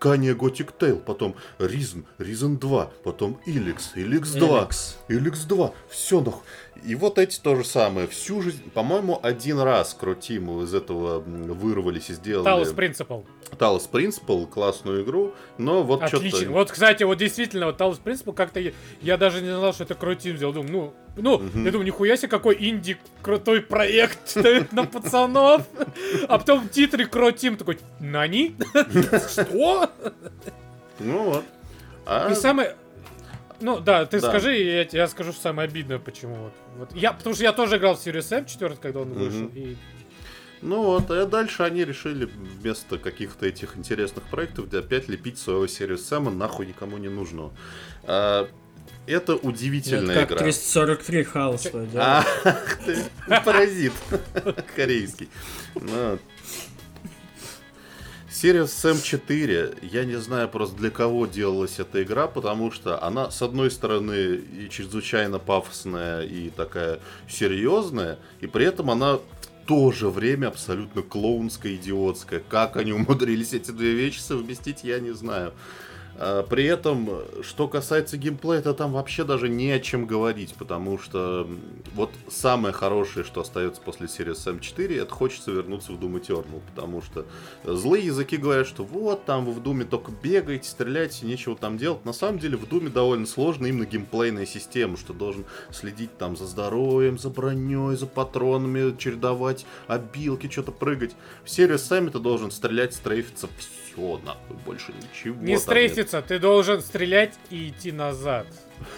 Аркания Готик Тейл, потом Ризн, Ризн 2, потом Иликс, Иликс 2, Эликс. Иликс 2, все нахуй. И вот эти то же самое. Всю жизнь, по-моему, один раз Крутиму из этого вырвались и сделали Талос Принципал. Талос Принципал, классную игру, но вот Отлично. что-то... Вот, кстати, вот действительно, вот Талос Принципал как-то... Я, я даже не знал, что это Крутим сделал. Думаю, ну, ну, Мгм. я думаю, нихуя себе, какой инди крутой проект на пацанов. А потом титры Крутим такой, Нани? Что? Ну вот. А, И самое... Ну да, ты Да. скажи, я, я скажу самое обидное, почему. Вот. Вот. Я, потому что я тоже играл в Series M 4, когда он вышел. И Ну вот, а дальше они решили вместо каких-то этих интересных проектов опять лепить своего серию Сэма нахуй никому не нужно. А, это удивительная Вот как игра. 343 Халса, да? Ах ты, паразит корейский. Ну, Serious Sam 4, я не знаю просто для кого делалась эта игра, потому что она, с одной стороны, и чрезвычайно пафосная, и такая серьезная, и при этом она в то же время абсолютно клоунская, идиотская. Как они умудрились эти две вещи совместить, я не знаю. А, При этом, что касается геймплея, то там вообще даже не о чем говорить, потому что вот самое хорошее, что остается после серии Sam 4, это хочется вернуться в Doom Eternal, потому что злые языки говорят, что вот, там вы в Думе только бегаете, стреляете, нечего там делать. На самом деле в Думе довольно сложно именно геймплейная система, что должен следить там за здоровьем, за броней, за патронами, чередовать обилки, что-то прыгать. В серии Sam ты должен стрелять, стрейфиться, все, нахуй, больше ничего не там стрейфиться, ты должен стрелять и идти назад.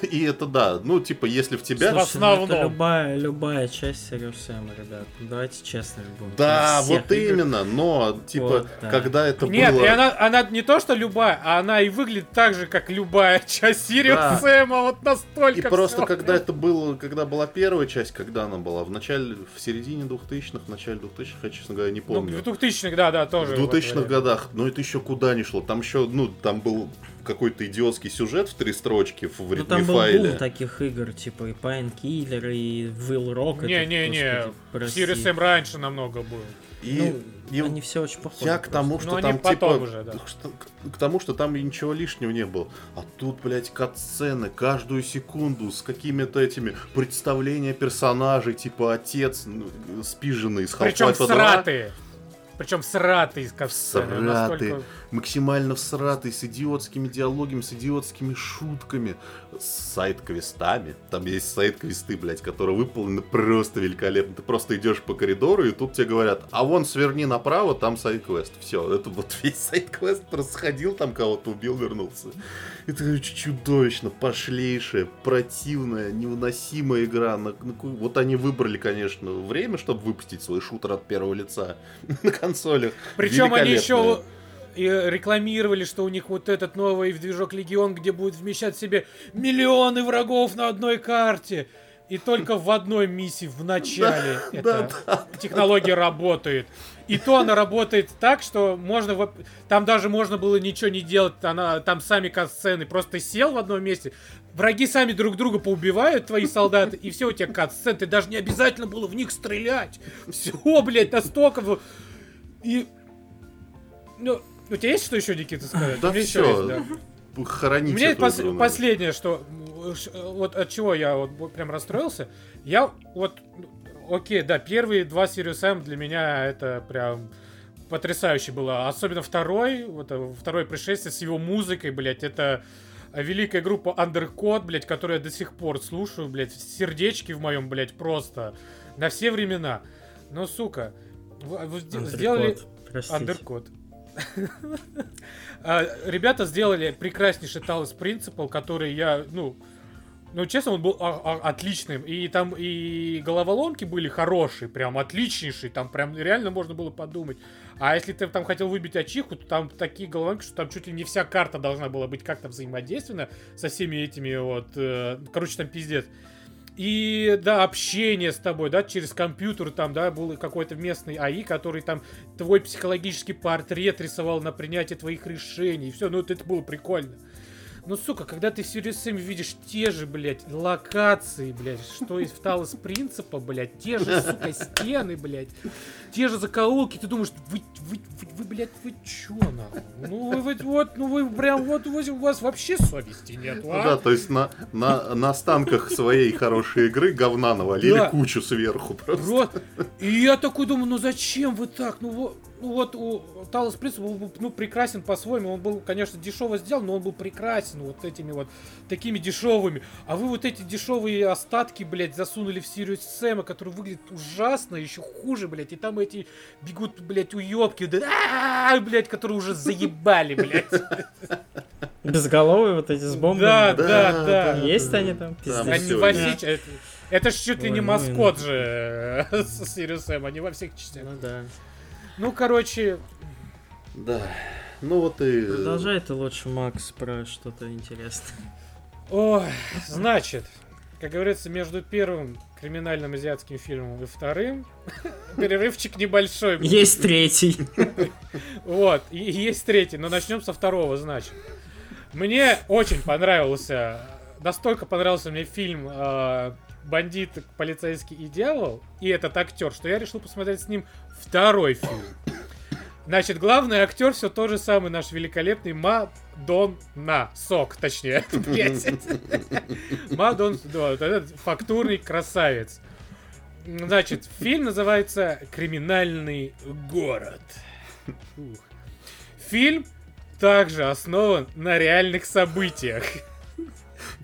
И это да, ну типа если в тебя... Слушай, основном. ну, это любая, любая часть Serious Sam, ребят. Давайте честными будем. Да, вот игр. именно, но типа Вот, да. когда это Нет, было... и она, она не то, что любая, а она и выглядит так же, как любая часть Сириус Да. Сэма, вот настолько И просто когда это было, когда была первая часть, когда она была? В начале, в середине 2000-х, в начале 2000-х, я, честно говоря, не Ну, помню. в 2000-х, да, да, тоже. В вот 2000-х время. годах, но это еще куда не шло. Там еще, ну, там был какой-то идиотский сюжет в три строчки в Ну ритме там был файле. бум таких игр, типа и Painkiller, и Will Rock. Не-не-не, Сириус Сэм раньше намного был. И, Ну, и Они все очень похожи. я к тому, просто. что Но они там потом типа... уже, да. что- к, к тому, что там и ничего лишнего не было. А тут, блядь, катсцены каждую секунду с какими-то этими представления персонажей, типа отец ну, спиженный из Причем Half-Life 2. Причем из катсцены. Всратый, Настолько... максимально всратый, с идиотскими диалогами, с идиотскими шутками, с сайт-квестами. Там есть сайт-квесты, блядь, которые выполнены просто великолепно. Ты просто идешь по коридору, и тут тебе говорят, а вон сверни направо, там сайт-квест. Все, это вот весь сайт-квест просто сходил, там кого-то убил, вернулся. Это чудовищно, пошлейшая, противная, невыносимая игра. На- на вот они выбрали, конечно, время, чтобы выпустить свой шутер от первого лица на консолях. Причем они еще. И рекламировали, что у них вот этот новый движок Легион, где будет вмещать в себе миллионы врагов на одной карте. И только в одной миссии в начале эта технология работает. И то она работает так, что можно... Там даже можно было ничего не делать. Она, там сами кат-сцены. Просто сел в одном месте. Враги сами друг друга поубивают, твои солдаты, и все, у тебя кат-сцен. Ты даже не обязательно было в них стрелять. Все, блядь, настолько... И... Ну, у тебя есть что еще, Никита, сказать? Да У меня всё. ещё есть, да. Хранить У меня пос- игру последнее, что вот от чего я вот прям расстроился. Я вот, окей, да, первые два Sirius M для меня это прям потрясающе было. Особенно второй, вот э, второе пришествие с его музыкой, блядь, это великая группа Undercode, блядь, которую я до сих пор слушаю, блядь, сердечки в моем, блядь, просто на все времена. Но, сука, вы- вы сде- сделали... Undercode, Ребята сделали прекраснейший Талос Принципал, который я, ну, ну, честно, он был а- а- отличным. И там и головоломки были хорошие, прям отличнейшие. Там прям реально можно было подумать. А если ты там хотел выбить ачиху, то там такие головоломки, что там чуть ли не вся карта должна была быть как-то взаимодействена со всеми этими вот... э, короче, там пиздец. И, да, общение с тобой, да, через компьютер, там, да, был какой-то местный АИ, который там твой психологический портрет рисовал на принятие твоих решений. И все, ну, это, было прикольно. Ну, сука, когда ты в Serious Sam видишь те же, блядь, локации, блядь, что из Талос Принципа, блядь, те же, сука, стены, блядь, те же закоулки, ты думаешь, вы, вы, вы, вы, блядь, вы чё, нахуй? Ну, вы, вы- вот, ну, вы прям, вот, вот у вас вообще совести нет, а? да, то есть на, на, на останках своей хорошей игры говна навалили Да. кучу сверху просто. Вот. И я такой думаю, ну зачем вы так? Ну вот, ну вот у Талос Принц был ну, прекрасен по-своему. Он был, конечно, дешево сделан, но он был прекрасен вот этими вот такими дешевыми. А вы вот эти дешевые остатки, блядь, засунули в Сириус Сэма, который выглядит ужасно, еще хуже, блядь. И там эти бегут, блядь, уебки, да, блядь, которые уже заебали, блядь. Безголовые вот эти с бомбами. Да, Да, да, да. Есть они там? Они во. Это, это ж чуть ли не маскот же э, Сириус Сэм, они во всех частях. Ну да. Ну, короче, Да. Ну вот и... Продолжай ты лучше, Макс, про что-то интересное. Ой, значит, как говорится, между первым криминальным азиатским фильмом и вторым перерывчик небольшой. Есть третий. Вот, есть третий, но начнем со второго, значит. Мне очень понравился, настолько понравился мне фильм э, «Бандит, полицейский и дьявол», и этот актер, что я решил посмотреть с ним второй фильм. Значит, главный актер все тот же самый наш великолепный Мадонна. Сок, точнее. Блядь. Мадон, да, вот этот фактурный красавец. Значит, фильм называется «Криминальный город». Фильм также основан на реальных событиях.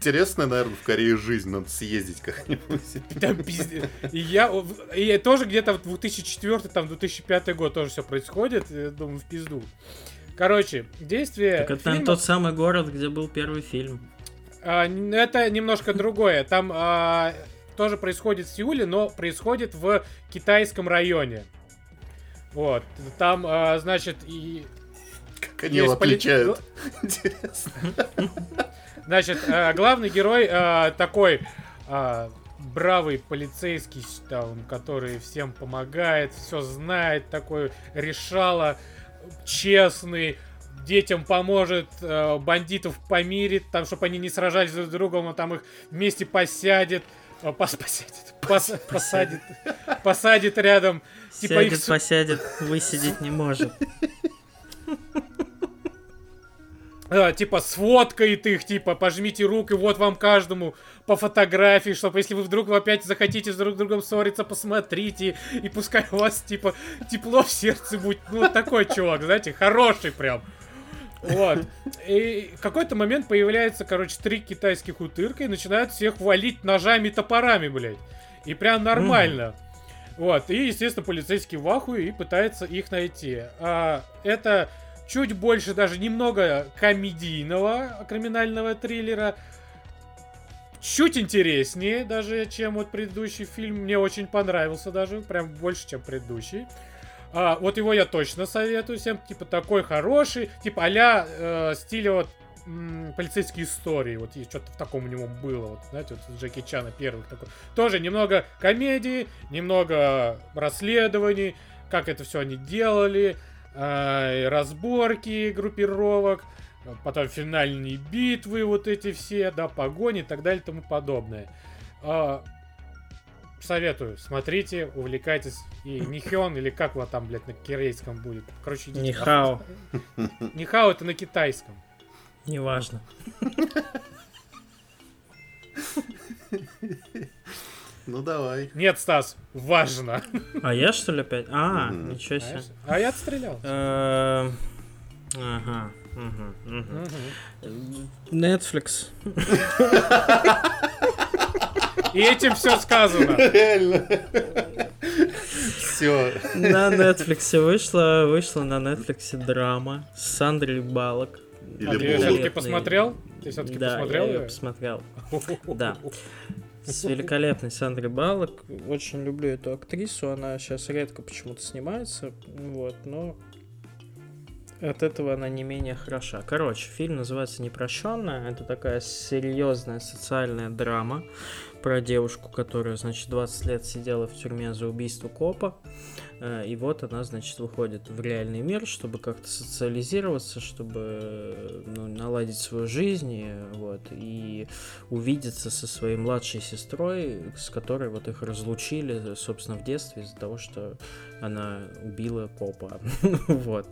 Интересная, наверное, в Корее жизнь. Надо съездить как-нибудь. Там пиздец. И я, и тоже где-то в 2004, там 2005 год тоже все происходит. Я думаю, в пизду. Короче, действие Так это, фильма- тот самый город, где был первый фильм. А, это немножко другое. Там а, тоже происходит в Сеуле, но происходит в китайском районе. Вот. Там, а, значит, и Как они его есть полит- отличают? Интересно. Значит, э, главный герой э, такой э, бравый полицейский, там, который всем помогает, все знает, такой решала, честный, детям поможет, бандитов помирит, там, чтобы они не сражались друг с другом, он там их вместе посядет, пос- посядет, пос- посадит, посадит рядом. Типа их Сядет, посядет, высидеть не может. Э, типа сфоткает их, типа пожмите руки, вот вам каждому по фотографии, чтобы если вы вдруг опять захотите с друг другом ссориться, посмотрите, и пускай у вас типа тепло в сердце будет. Ну, такой чувак, знаете, хороший прям. Вот. И в какой-то момент появляется, короче, три китайских утырка и начинают всех валить ножами, топорами, блядь. И прям нормально. Вот. И, естественно, полицейский в ахуе и пытается их найти. А, это чуть больше даже немного комедийного криминального триллера. Чуть интереснее даже, чем вот предыдущий фильм. Мне очень понравился даже, прям больше, чем предыдущий. А, вот его я точно советую всем. Типа такой хороший, типа а-ля э, стиля вот полицейские истории. Вот что-то в таком у него было. Вот, знаете, вот Джеки Чана первых такой. Тоже немного комедии, немного расследований, как это все они делали, разборки группировок, потом финальные битвы, вот эти все, да, погони и так далее и тому подобное. А, советую, смотрите, увлекайтесь. И Нихён, или как вот там, блядь, на корейском будет. Короче, идите Нихао. Нихао это на китайском. Неважно. Ну давай. Нет, Стас, важно. А я что ли опять? А, ничего себе. А я отстрелял. Эм, Ага. Netflix. И этим все сказано. Реально. Все. На Netflix вышла, вышла на Netflix драма с Сандрой Балок. Или А ты все-таки посмотрел? Ты все-таки да, посмотрел? я ее посмотрел. Да. С великолепной Сандрой Балок. Очень люблю эту актрису. Она сейчас редко почему-то снимается. Вот, но от этого она не менее хороша. Короче, фильм называется «Непрощенная». Это такая серьезная социальная драма про девушку, которая, значит, 20 лет сидела в тюрьме за убийство копа. Э, И вот она, значит, выходит в реальный мир, чтобы как-то социализироваться, чтобы ну, наладить свою жизнь, вот, и увидеться со своей младшей сестрой, с которой вот их разлучили, собственно, в детстве из-за того, что она убила копа. Вот.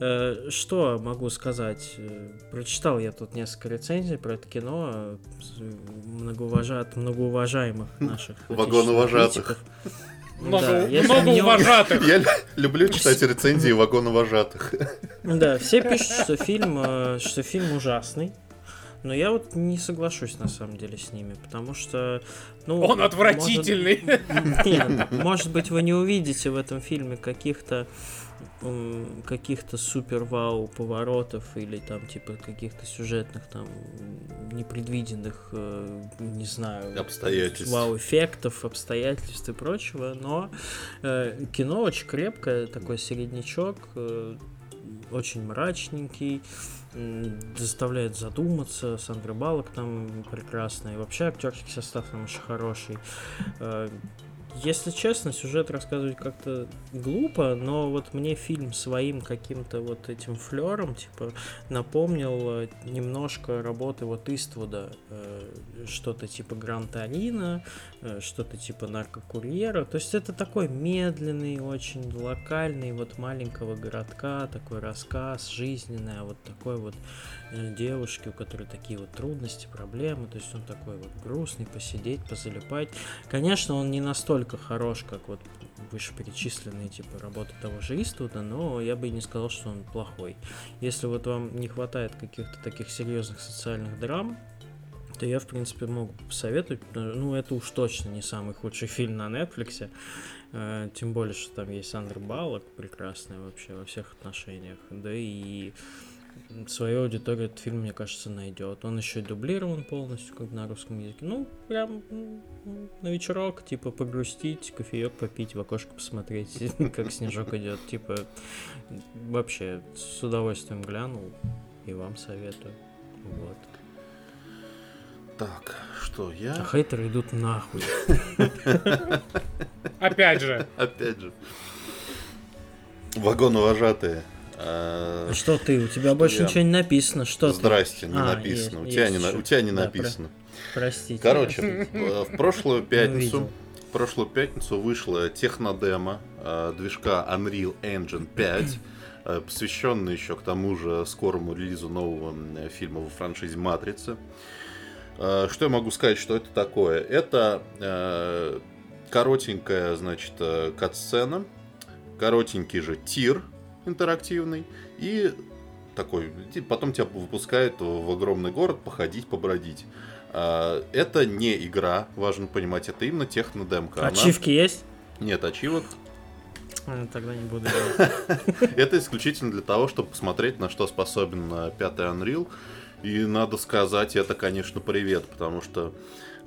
Э, Что могу сказать? Э, Прочитал я тут несколько рецензий про это кино с- многоуважа- от многоуважаемых наших Вагоновожатых. критиков. Много, Да, если много не- уважатых. Я лю- люблю читать рецензии вагоновожатых. Да, все пишут, что фильм, э, что фильм ужасный. Но я вот не соглашусь на самом деле с ними, потому что, ну, Он может- отвратительный. Нет, может быть, вы не увидите в этом фильме каких-то каких-то супер вау поворотов или там типа каких-то сюжетных там непредвиденных, э, не знаю, Обстоятельств. вау эффектов, обстоятельств и прочего, но э, кино очень крепкое, такой середнячок, э, очень мрачненький, заставляет задуматься. Сандра Балок там прекрасная. И вообще актерский состав там очень хороший. Если честно, сюжет рассказывать как-то глупо, но вот мне фильм своим каким-то вот этим флером, типа, напомнил э, немножко работы вот Иствуда. э, Что-то типа Грантанина, э, что-то типа наркокурьера. То есть это такой медленный, очень локальный, вот маленького городка, такой рассказ жизненный, а вот такой вот девушки, у которой такие вот трудности, проблемы. То есть он такой вот грустный, посидеть, позалипать. Конечно, он не настолько хорош, как вот вышеперечисленные типа работы того же Иствуда, но я бы не сказал, что он плохой. Если вот вам не хватает каких-то таких серьезных социальных драм, то я, в принципе, могу посоветовать. Ну, это уж точно не самый худший фильм на Netflix. э, Тем более, что там есть Сандра Баллок, прекрасная вообще во всех отношениях. Да и свою аудиторию этот фильм, мне кажется, найдет. Он еще и дублирован полностью, как на русском языке. Ну, прям м, на вечерок, типа, погрустить, кофеек попить, в окошко посмотреть, как снежок идет. Типа, вообще, с удовольствием глянул и вам советую. Вот. Так, что А я? хейтеры идут нахуй. Опять же. Опять же. Вагоновожатые. А, А что ты? У тебя больше я? ничего не написано. Что ты? Здрасте, не А, написано. есть- У тебя есть не на- ещё. у тебя не Да, написано. Простите. Короче, в в прошлую пятницу, увидел. в прошлую пятницу вышла технодема э, движка Unreal Engine 5, э, посвященный еще к тому же скорому релизу нового м, фильма во франшизе Матрица. Э, Что я могу сказать, что это такое? Это э, коротенькая, значит, э, кат-сцена, коротенький же тир интерактивный и такой, потом тебя выпускают в огромный город походить, побродить. А, Это не игра, важно понимать, это именно технодемка. Она- Ачивки есть? Нет ачивок. А, Тогда не буду. Это исключительно для того, чтобы посмотреть, на что способен э, пятый Unreal. И надо сказать, это, конечно, привет, потому что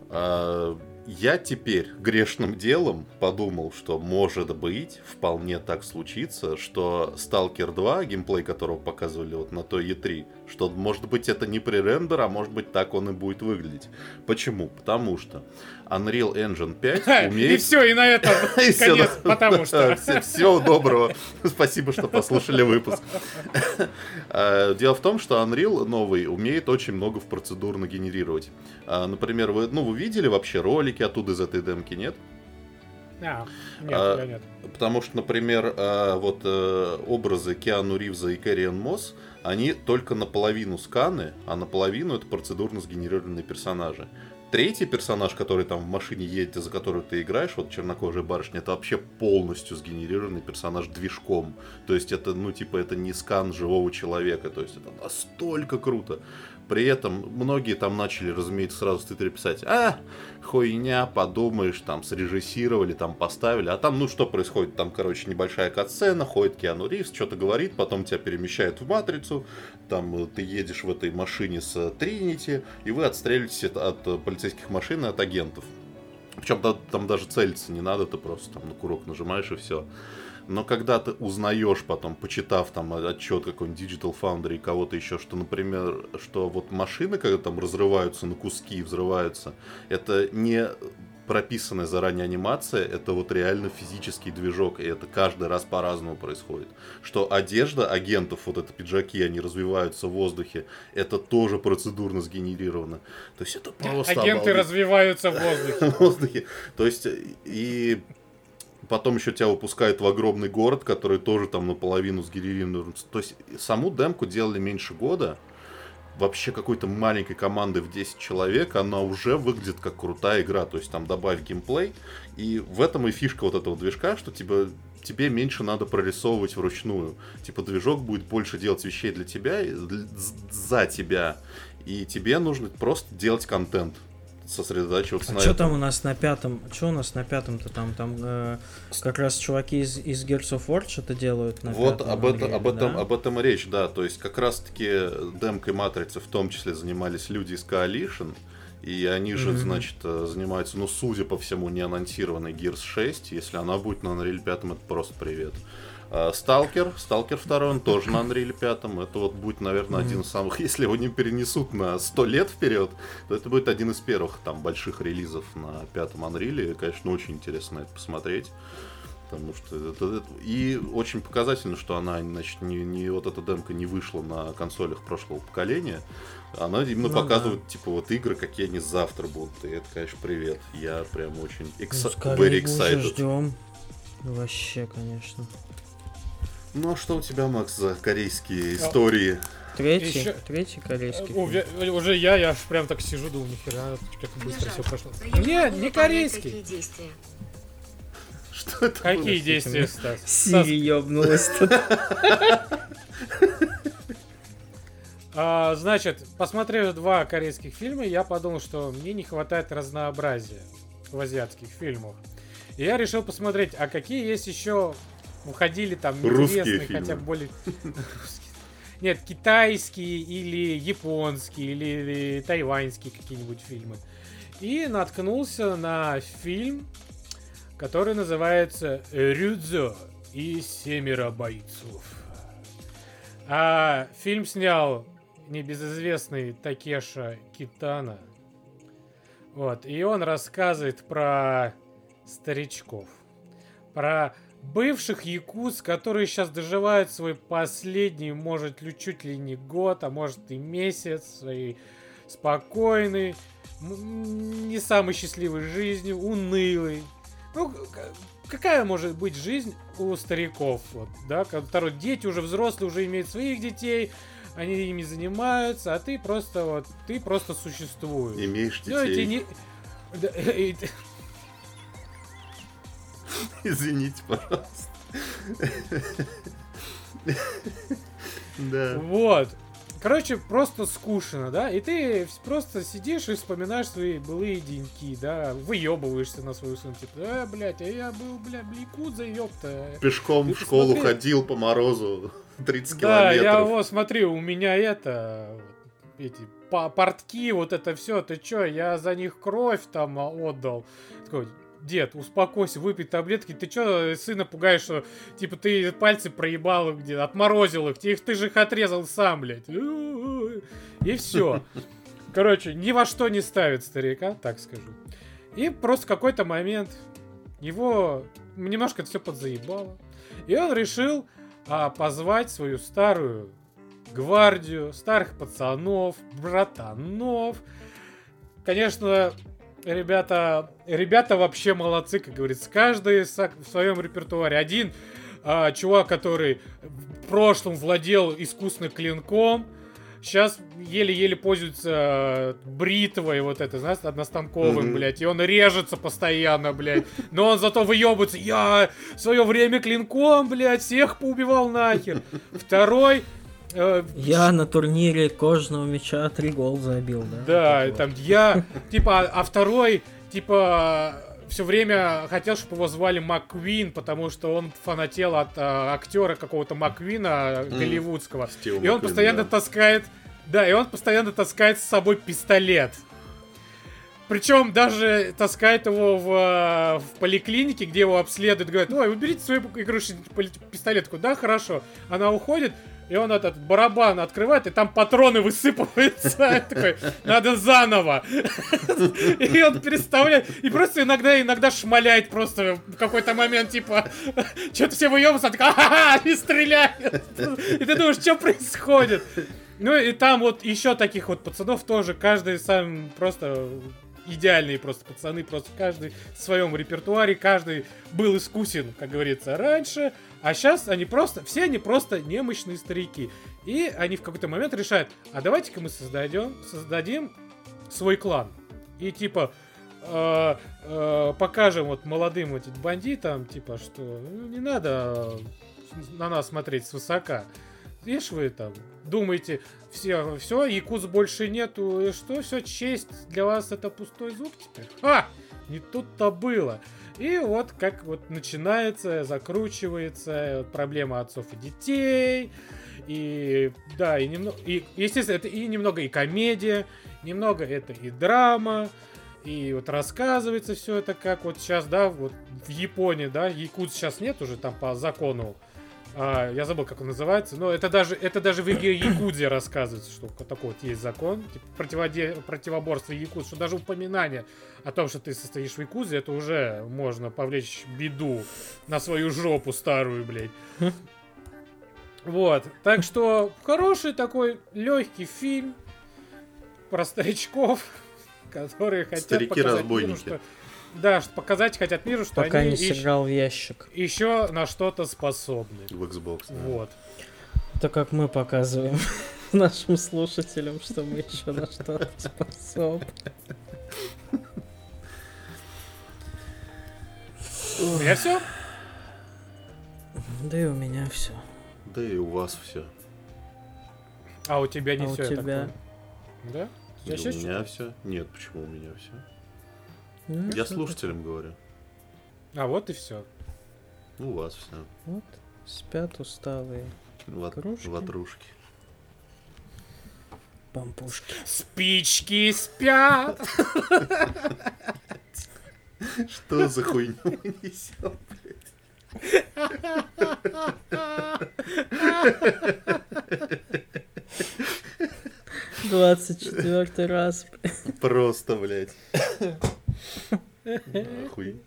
э, я теперь грешным делом подумал, что может быть, вполне так случится, что Stalker 2, геймплей которого показывали вот на той E3, что может быть это не пререндер, а может быть так он и будет выглядеть. Почему? Потому что Unreal Engine 5 И умеет... все, и на этом И конец, потому что. Все- Всего доброго. Спасибо, что послушали выпуск. А, Дело в том, что Unreal новый умеет очень много в процедурно генерировать. А, Например, вы, ну, вы видели вообще ролики оттуда из этой демки, нет? А, Нет, А, нет. Потому что, например, а, вот э, образы Киану Ривза и Кэрриан Мосс, они только наполовину сканы, а наполовину это процедурно сгенерированные персонажи. Третий персонаж, который там в машине едет, и за которого ты играешь, вот чернокожая барышня, это вообще полностью сгенерированный персонаж движком. То есть это, ну, типа, это не скан живого человека. То есть это настолько круто. При этом многие там начали, разумеется, сразу в Твиттере писать, а, хуйня, подумаешь, там срежиссировали, там поставили. А там, ну, что происходит? Там, короче, небольшая катсцена, ходит Киану Ривз, что-то говорит, потом тебя перемещают в Матрицу, там э, ты едешь в этой машине с э, Тринити, и вы отстреливаетесь от, от, полицейских машин и от агентов. Причем да- там даже целиться не надо, ты просто там на курок нажимаешь и все. Но когда ты узнаешь потом, почитав там отчет какой-нибудь Digital Foundry и кого-то еще, что, например, что вот машины, когда там разрываются на куски и взрываются, это не прописанная заранее анимация, это вот реально физический движок, и это каждый раз по-разному происходит. Что одежда агентов, вот это пиджаки, они развиваются в воздухе, это тоже процедурно сгенерировано. То есть это просто Агенты обалдеть. развиваются в воздухе. в воздухе. То есть, и потом еще тебя выпускают в огромный город, который тоже там наполовину сгенерирован. То есть, саму демку делали меньше года. Вообще какой-то маленькой команды в 10 человек, она уже выглядит как крутая игра. То есть там добавь геймплей. И в этом и фишка вот этого движка, что тебе, тебе меньше надо прорисовывать вручную. Типа движок будет больше делать вещей для тебя, за тебя. И тебе нужно просто делать контент сосредотачиваться А на что этом. там у нас на пятом? Что у нас на пятом-то там? Там э, как раз чуваки из, из Gears of War что-то делают на Вот пятом об, это, Unreal, об, этом, да? об этом речь, да. То есть как раз-таки демкой Матрицы в том числе занимались люди из Coalition. И они же, Мгм. значит, э, занимаются, ну, судя по всему, не анонсированной Gears 6. Если она будет на Unreal 5, это просто привет. А, Сталкер, Сталкер 2, он тоже на Unreal 5. Это вот будет, наверное, один из самых... Если его не перенесут на 100 лет вперед, то это будет один из первых там больших релизов на пятом Unreal. И, конечно, очень интересно это посмотреть. Потому что это, это- И очень показательно, что она, значит, не, не вот эта демка не вышла на консолях прошлого поколения. Она именно Ну показывает, типа, вот игры, какие они завтра будут. И это, конечно, привет. Я прям очень Ну, экса- скорее very excited. ждем. Вообще, конечно. Ну а что у тебя, Макс, за корейские А, истории? Третий, Ещё- третий корейский. Фильм. Уже я, я прям так сижу, думаю, нихера, как быстро все прошло. Не, не корейский. Что это было? Какие действия, Стас? Сири ёбнулась тут. А, значит, посмотрев два корейских фильма, я подумал, что мне не хватает разнообразия в азиатских фильмах. И я решил посмотреть, а какие есть еще уходили там Русские фильмы. хотя бы более... Нет, китайские или японские или, или тайваньские какие-нибудь фильмы. И наткнулся на фильм, который называется Рюдзо и семеро бойцов. А фильм снял небезызвестный Такеша Китана. Вот, и он рассказывает про старичков. Про бывших якутс, которые сейчас доживают свой последний, может, чуть ли не год, а может и месяц своей спокойной, не самой счастливой жизнью, унылой. Ну, какая может быть жизнь у стариков, вот, да, которые дети уже взрослые, уже имеют своих детей, они ими занимаются, а ты просто вот, ты просто существуешь. Имеешь детей. Ну, эти не... Извините, пожалуйста. Да. Вот. Короче, просто скучно, да? И ты просто сидишь и вспоминаешь свои былые деньки, да? Выебываешься на свою сын, типа, а, блядь, а я был, бля, бликудза, ёпта. Пешком и в школу смотри... ходил по морозу 30 да, километров. Да, я вот, смотри, у меня это, эти портки, вот это все, ты чё, я за них кровь там отдал. Такой, дед, успокойся, выпей таблетки. Ты чё сына пугаешь, что, типа, ты пальцы проебал где отморозил их, ты, ты же их отрезал сам, блядь. И все. Короче, ни во что не ставит старика, так скажу. И просто какой-то момент его немножко все подзаебало. И он решил а, позвать свою старую гвардию, старых пацанов, братанов. Конечно, ребята, ребята вообще молодцы, как говорится. Каждый в своем репертуаре. Один а, чувак, который в прошлом владел искусственным клинком, сейчас еле-еле пользуется бритвой вот это, знаешь, одностанковым, mm-hmm. блядь, и он режется постоянно, блядь, но он зато выебывается, я в свое время клинком, блядь, всех поубивал нахер. Второй Э, я на турнире кожного мяча три гол забил, да? Да, вот там я, типа, а второй, типа, все время хотел, чтобы его звали Маквин, потому что он фанател от а, актера какого-то Маквина mm. голливудского. Стил и Маквин, он постоянно да. таскает, да, и он постоянно таскает с собой пистолет. Причем даже таскает его в, а, в поликлинике, где его обследуют, говорят, ой, уберите свой игрушечный пистолет. Да, хорошо. Она уходит, и он этот барабан открывает, и там патроны высыпываются. Такой, надо заново. И он переставляет. И просто иногда, иногда шмаляет просто в какой-то момент, типа, что-то все выебываются, а ха и стреляет. И ты думаешь, что происходит? Ну и там вот еще таких вот пацанов тоже, каждый сам просто идеальные просто пацаны, просто каждый в своем репертуаре, каждый был искусен, как говорится, раньше, а сейчас они просто, все они просто немощные старики. И они в какой-то момент решают, а давайте-ка мы создадем, создадим свой клан. И типа, э, э, покажем вот молодым вот бандитам, типа, что ну, не надо на нас смотреть свысока. Видишь, вы там думаете, все, все, якуз больше нету, и что, все, честь для вас это пустой звук теперь? А, не тут-то было. И вот как вот начинается, закручивается проблема отцов и детей. И да, и немного, и, естественно, это и немного и комедия, немного это и драма, и вот рассказывается все это как вот сейчас, да, вот в Японии, да, якут сейчас нет уже там по закону а, я забыл, как он называется, но это даже, это даже в игре Якудзе рассказывается, что такой вот есть закон, типа противоде... противоборство Якудз, что даже упоминание о том, что ты состоишь в Якудзе, это уже можно повлечь беду на свою жопу старую, блядь. Вот, так что хороший такой легкий фильм про старичков, которые хотят Старики-разбойники. показать миру, что да, показать хотят миру, что Пока они не сыграл в ящик. еще на что-то способны. В Xbox. Да. Вот. Это как мы показываем нашим слушателям, что мы еще на что-то способны. У меня все? Да и у меня все. Да и у вас все. А у тебя не а все. У тебя? Да? Я у меня все. Нет, почему у меня все? Ну, Я слушателям говорю. А вот и все. У вас все. Вот спят усталые. Ват... Кружки. Ватрушки. Пампушки. Спички спят. Что за хуйню мы несем? Двадцать четвертый раз. Просто, блядь. Нахуй.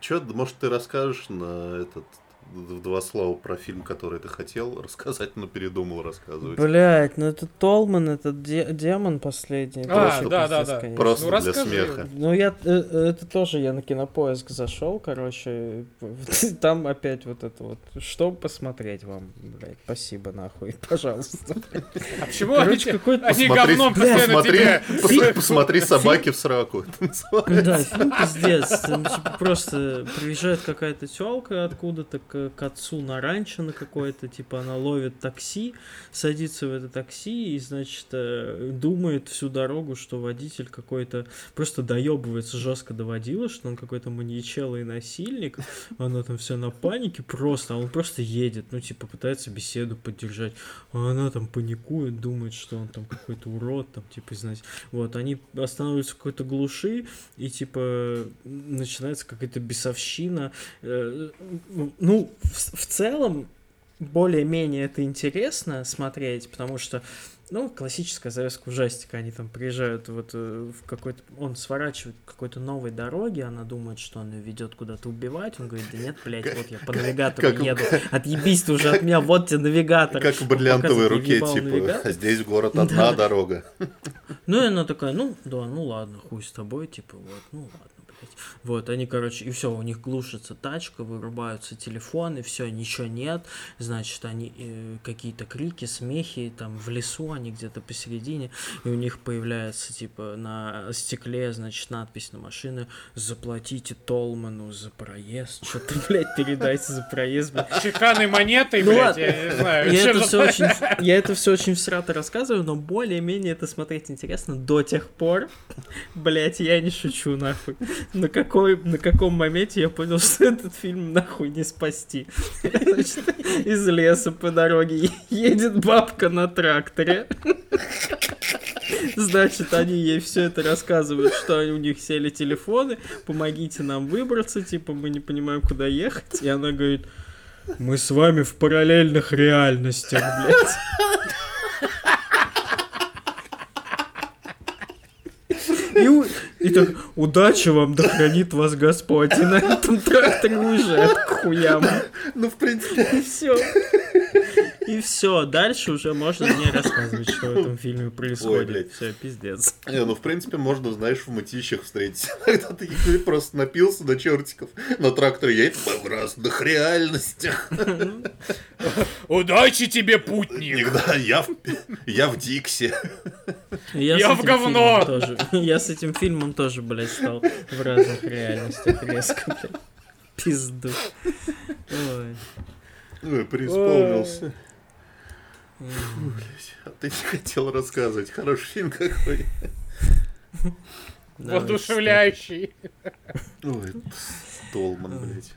Че, может, ты расскажешь на этот в два слова про фильм, который ты хотел рассказать, но передумал рассказывать. Блять, ну это Толман, этот де- демон последний. это А, вообще да, да, да. конечно. Просто Ну, для расскажи. смеха. Ну, я э, э, это тоже я на кинопоиск зашел, короче. Там опять вот это вот. Что посмотреть вам, блядь? Спасибо, нахуй. Пожалуйста. А почему Короче, они, какой-то. они Посмотри- говном постоянно посмотри, тебя... пос- посмотри собаки в сраку. Это. Да, фильм пиздец. Типа, просто приезжает какая-то телка откуда-то к, отцу на ранчо на какое-то, типа, она ловит такси, садится в это такси и, значит, э, думает всю дорогу, что водитель какой-то просто доебывается жестко до водила, что он какой-то маньячелый насильник, она там вся на панике просто, а он просто едет, ну, типа, пытается беседу поддержать, а она там паникует, думает, что он там какой-то урод, там, типа, знаете, вот, они останавливаются в какой-то глуши, и, типа, начинается какая-то бесовщина. Э, В, в целом, более-менее это интересно смотреть, потому что, ну, классическая советская ужастика, они там приезжают вот э, в какой-то... Он сворачивает к какой-то новой дороге, она думает, что он ее ведет куда-то убивать, он говорит, да нет, блядь, вот я по навигатору как- еду, отъебись ты уже от меня, вот тебе навигатор. Как в бриллиантовой руке, типа, навигатор. здесь город одна дорога. Ну, и она такая, ну, да, ну ладно, хуй с тобой, типа, вот, ну ладно, блядь. Вот, они, короче, и все, у них глушится тачка, вырубаются телефоны, все, ничего нет, значит, они э, какие-то крики, смехи, там, в лесу они где-то посередине, и у них появляется, типа, на стекле, значит, надпись на машины «Заплатите Толману за проезд», что-то, блядь, передайте за проезд, блядь. Чеканной монетой, Ну блядь, ладно. я не знаю. Я это, все очень, я это все очень всрато рассказываю, но более-менее это смотреть интересно до тех пор. Блять, я не шучу, нахуй. На, какой, на каком моменте я понял, что этот фильм нахуй не спасти. Из леса по дороге едет бабка на тракторе. Значит, они ей все это рассказывают, что у них сели телефоны, помогите нам выбраться, типа, мы не понимаем, куда ехать. И она говорит, мы с вами в параллельных реальностях, блядь. И, у- и так, удачи вам, да хранит вас Господь. И на этом тракторе уезжает к хуям. Ну, в принципе, И все. И все, дальше уже можно не рассказывать, что в этом фильме блядь. происходит. Все, пиздец. не, ну, в принципе, можно, знаешь, в мытищах встретить. Когда ты просто напился до чертиков на тракторе, едет в разных реальностях. Удачи тебе, путник! Никогда я в, я в Диксе. Я, Я в говно! Тоже, я с этим фильмом тоже, блядь, стал в разных реальностях резко, блядь. Пизду. Ой. Ой, преисполнился. Фу, блядь. А ты не хотел рассказывать. Хороший фильм какой. Воодушевляющий. Ой, Толман, блядь.